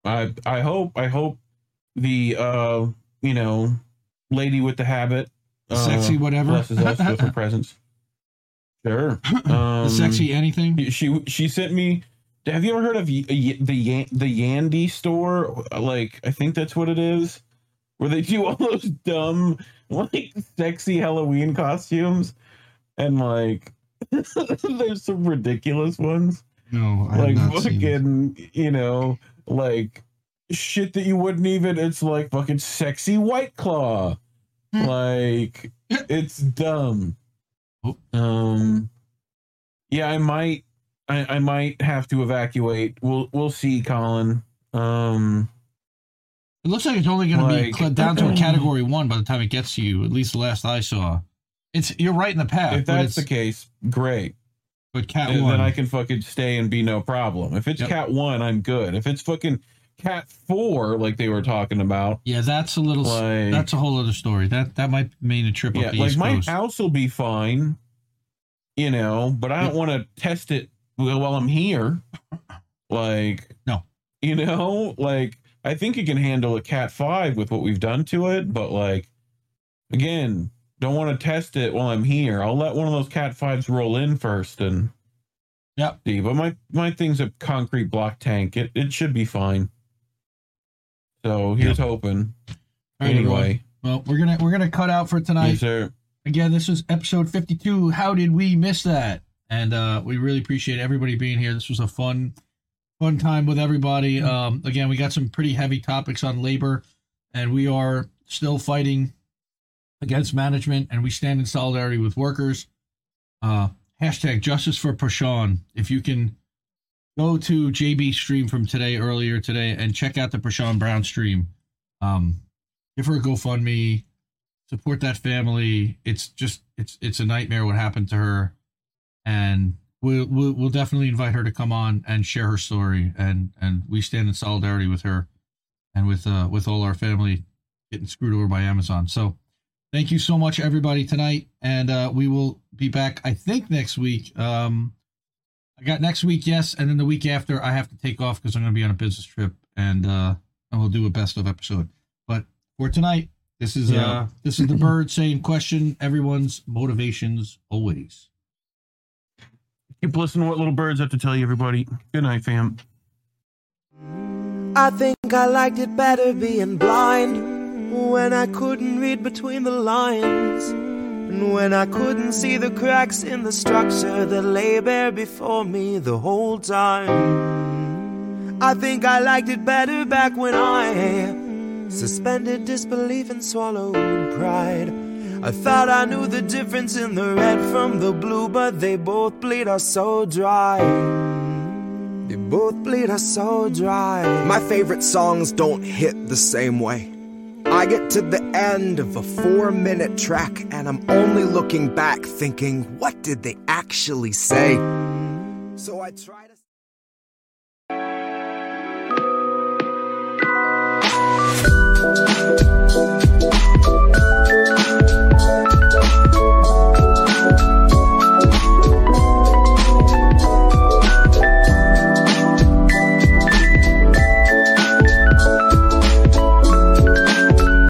I I hope I hope the uh you know lady with the habit uh, Sexy whatever. blesses us with her [laughs] presence. Sure. [clears throat] Um, the sexy anything. She she sent me. Have you ever heard of y- y- the the Yandy store? Like I think that's what it is, where they do [laughs] all those dumb like sexy Halloween costumes, and like [laughs] there's some ridiculous ones No, I like not seen. it. fucking you know like shit that you wouldn't even it's like fucking sexy white claw like it's dumb. Um, yeah, I might, I, I might have to evacuate. We'll we'll see, Colin. Um, It looks like it's only going to be Like- down to a [clears throat] category one by the time it gets to you. At least the last I saw. It's you're right in the path. if that's the case, great. but cat Then one. I can fucking stay and be no problem. If it's Yep. cat one, I'm good. If it's fucking cat four, like they were talking about, yeah, that's a little. like that's a whole other story. That that might mean a trip yeah, up the like East my Coast. house will be fine, you know, but I don't want to test it while I'm here. Like, No. you know, like I think it can handle a cat five with what we've done to it, but like, again, don't want to test it while I'm here. I'll let one of those cat fives roll in first and Yep. see. But my my thing's a concrete block tank. It it should be fine. So here's hoping. Right, everyone. anyway, Well, we're gonna we're gonna cut out for tonight. yes, sir. Again, this was episode 52. How did we miss that? And uh, we really appreciate everybody being here. This was a fun, fun time with everybody. Um, again, we got some pretty heavy topics on labor, and we are still fighting against management, and we stand in solidarity with workers. Uh, hashtag justice for Prashan. If you can go to JB stream from today, earlier today, and check out the Prashan Brown stream. Um, give her a GoFundMe support that family. It's just it's it's a nightmare what happened to her, and we'll we'll, we'll definitely invite her to come on and share her story. And and we stand in solidarity with her, and with uh with all our family getting screwed over by Amazon. So thank you so much everybody tonight, and uh, we will be back I think next week. Um, I got next week, yes, and then the week after I have to take off because I'm going to be on a business trip, and uh, and we'll do a best of episode. But for tonight. This is Yeah. uh [laughs] this is the bird saying question everyone's motivations always. Keep listening to what little birds have to tell you, everybody. Good night, fam. I think I liked it better being blind when I couldn't read between the lines and when I couldn't see the cracks in the structure that lay bare before me the whole time. I think I liked it better back when I suspended disbelief and swallowed pride. I thought I knew the difference in the red from the blue, but they both bleed us so dry. They both bleed us so dry. My favorite songs don't hit the same way. I get to the end of a four minute track and I'm only looking back thinking, what did they actually say? So I try to.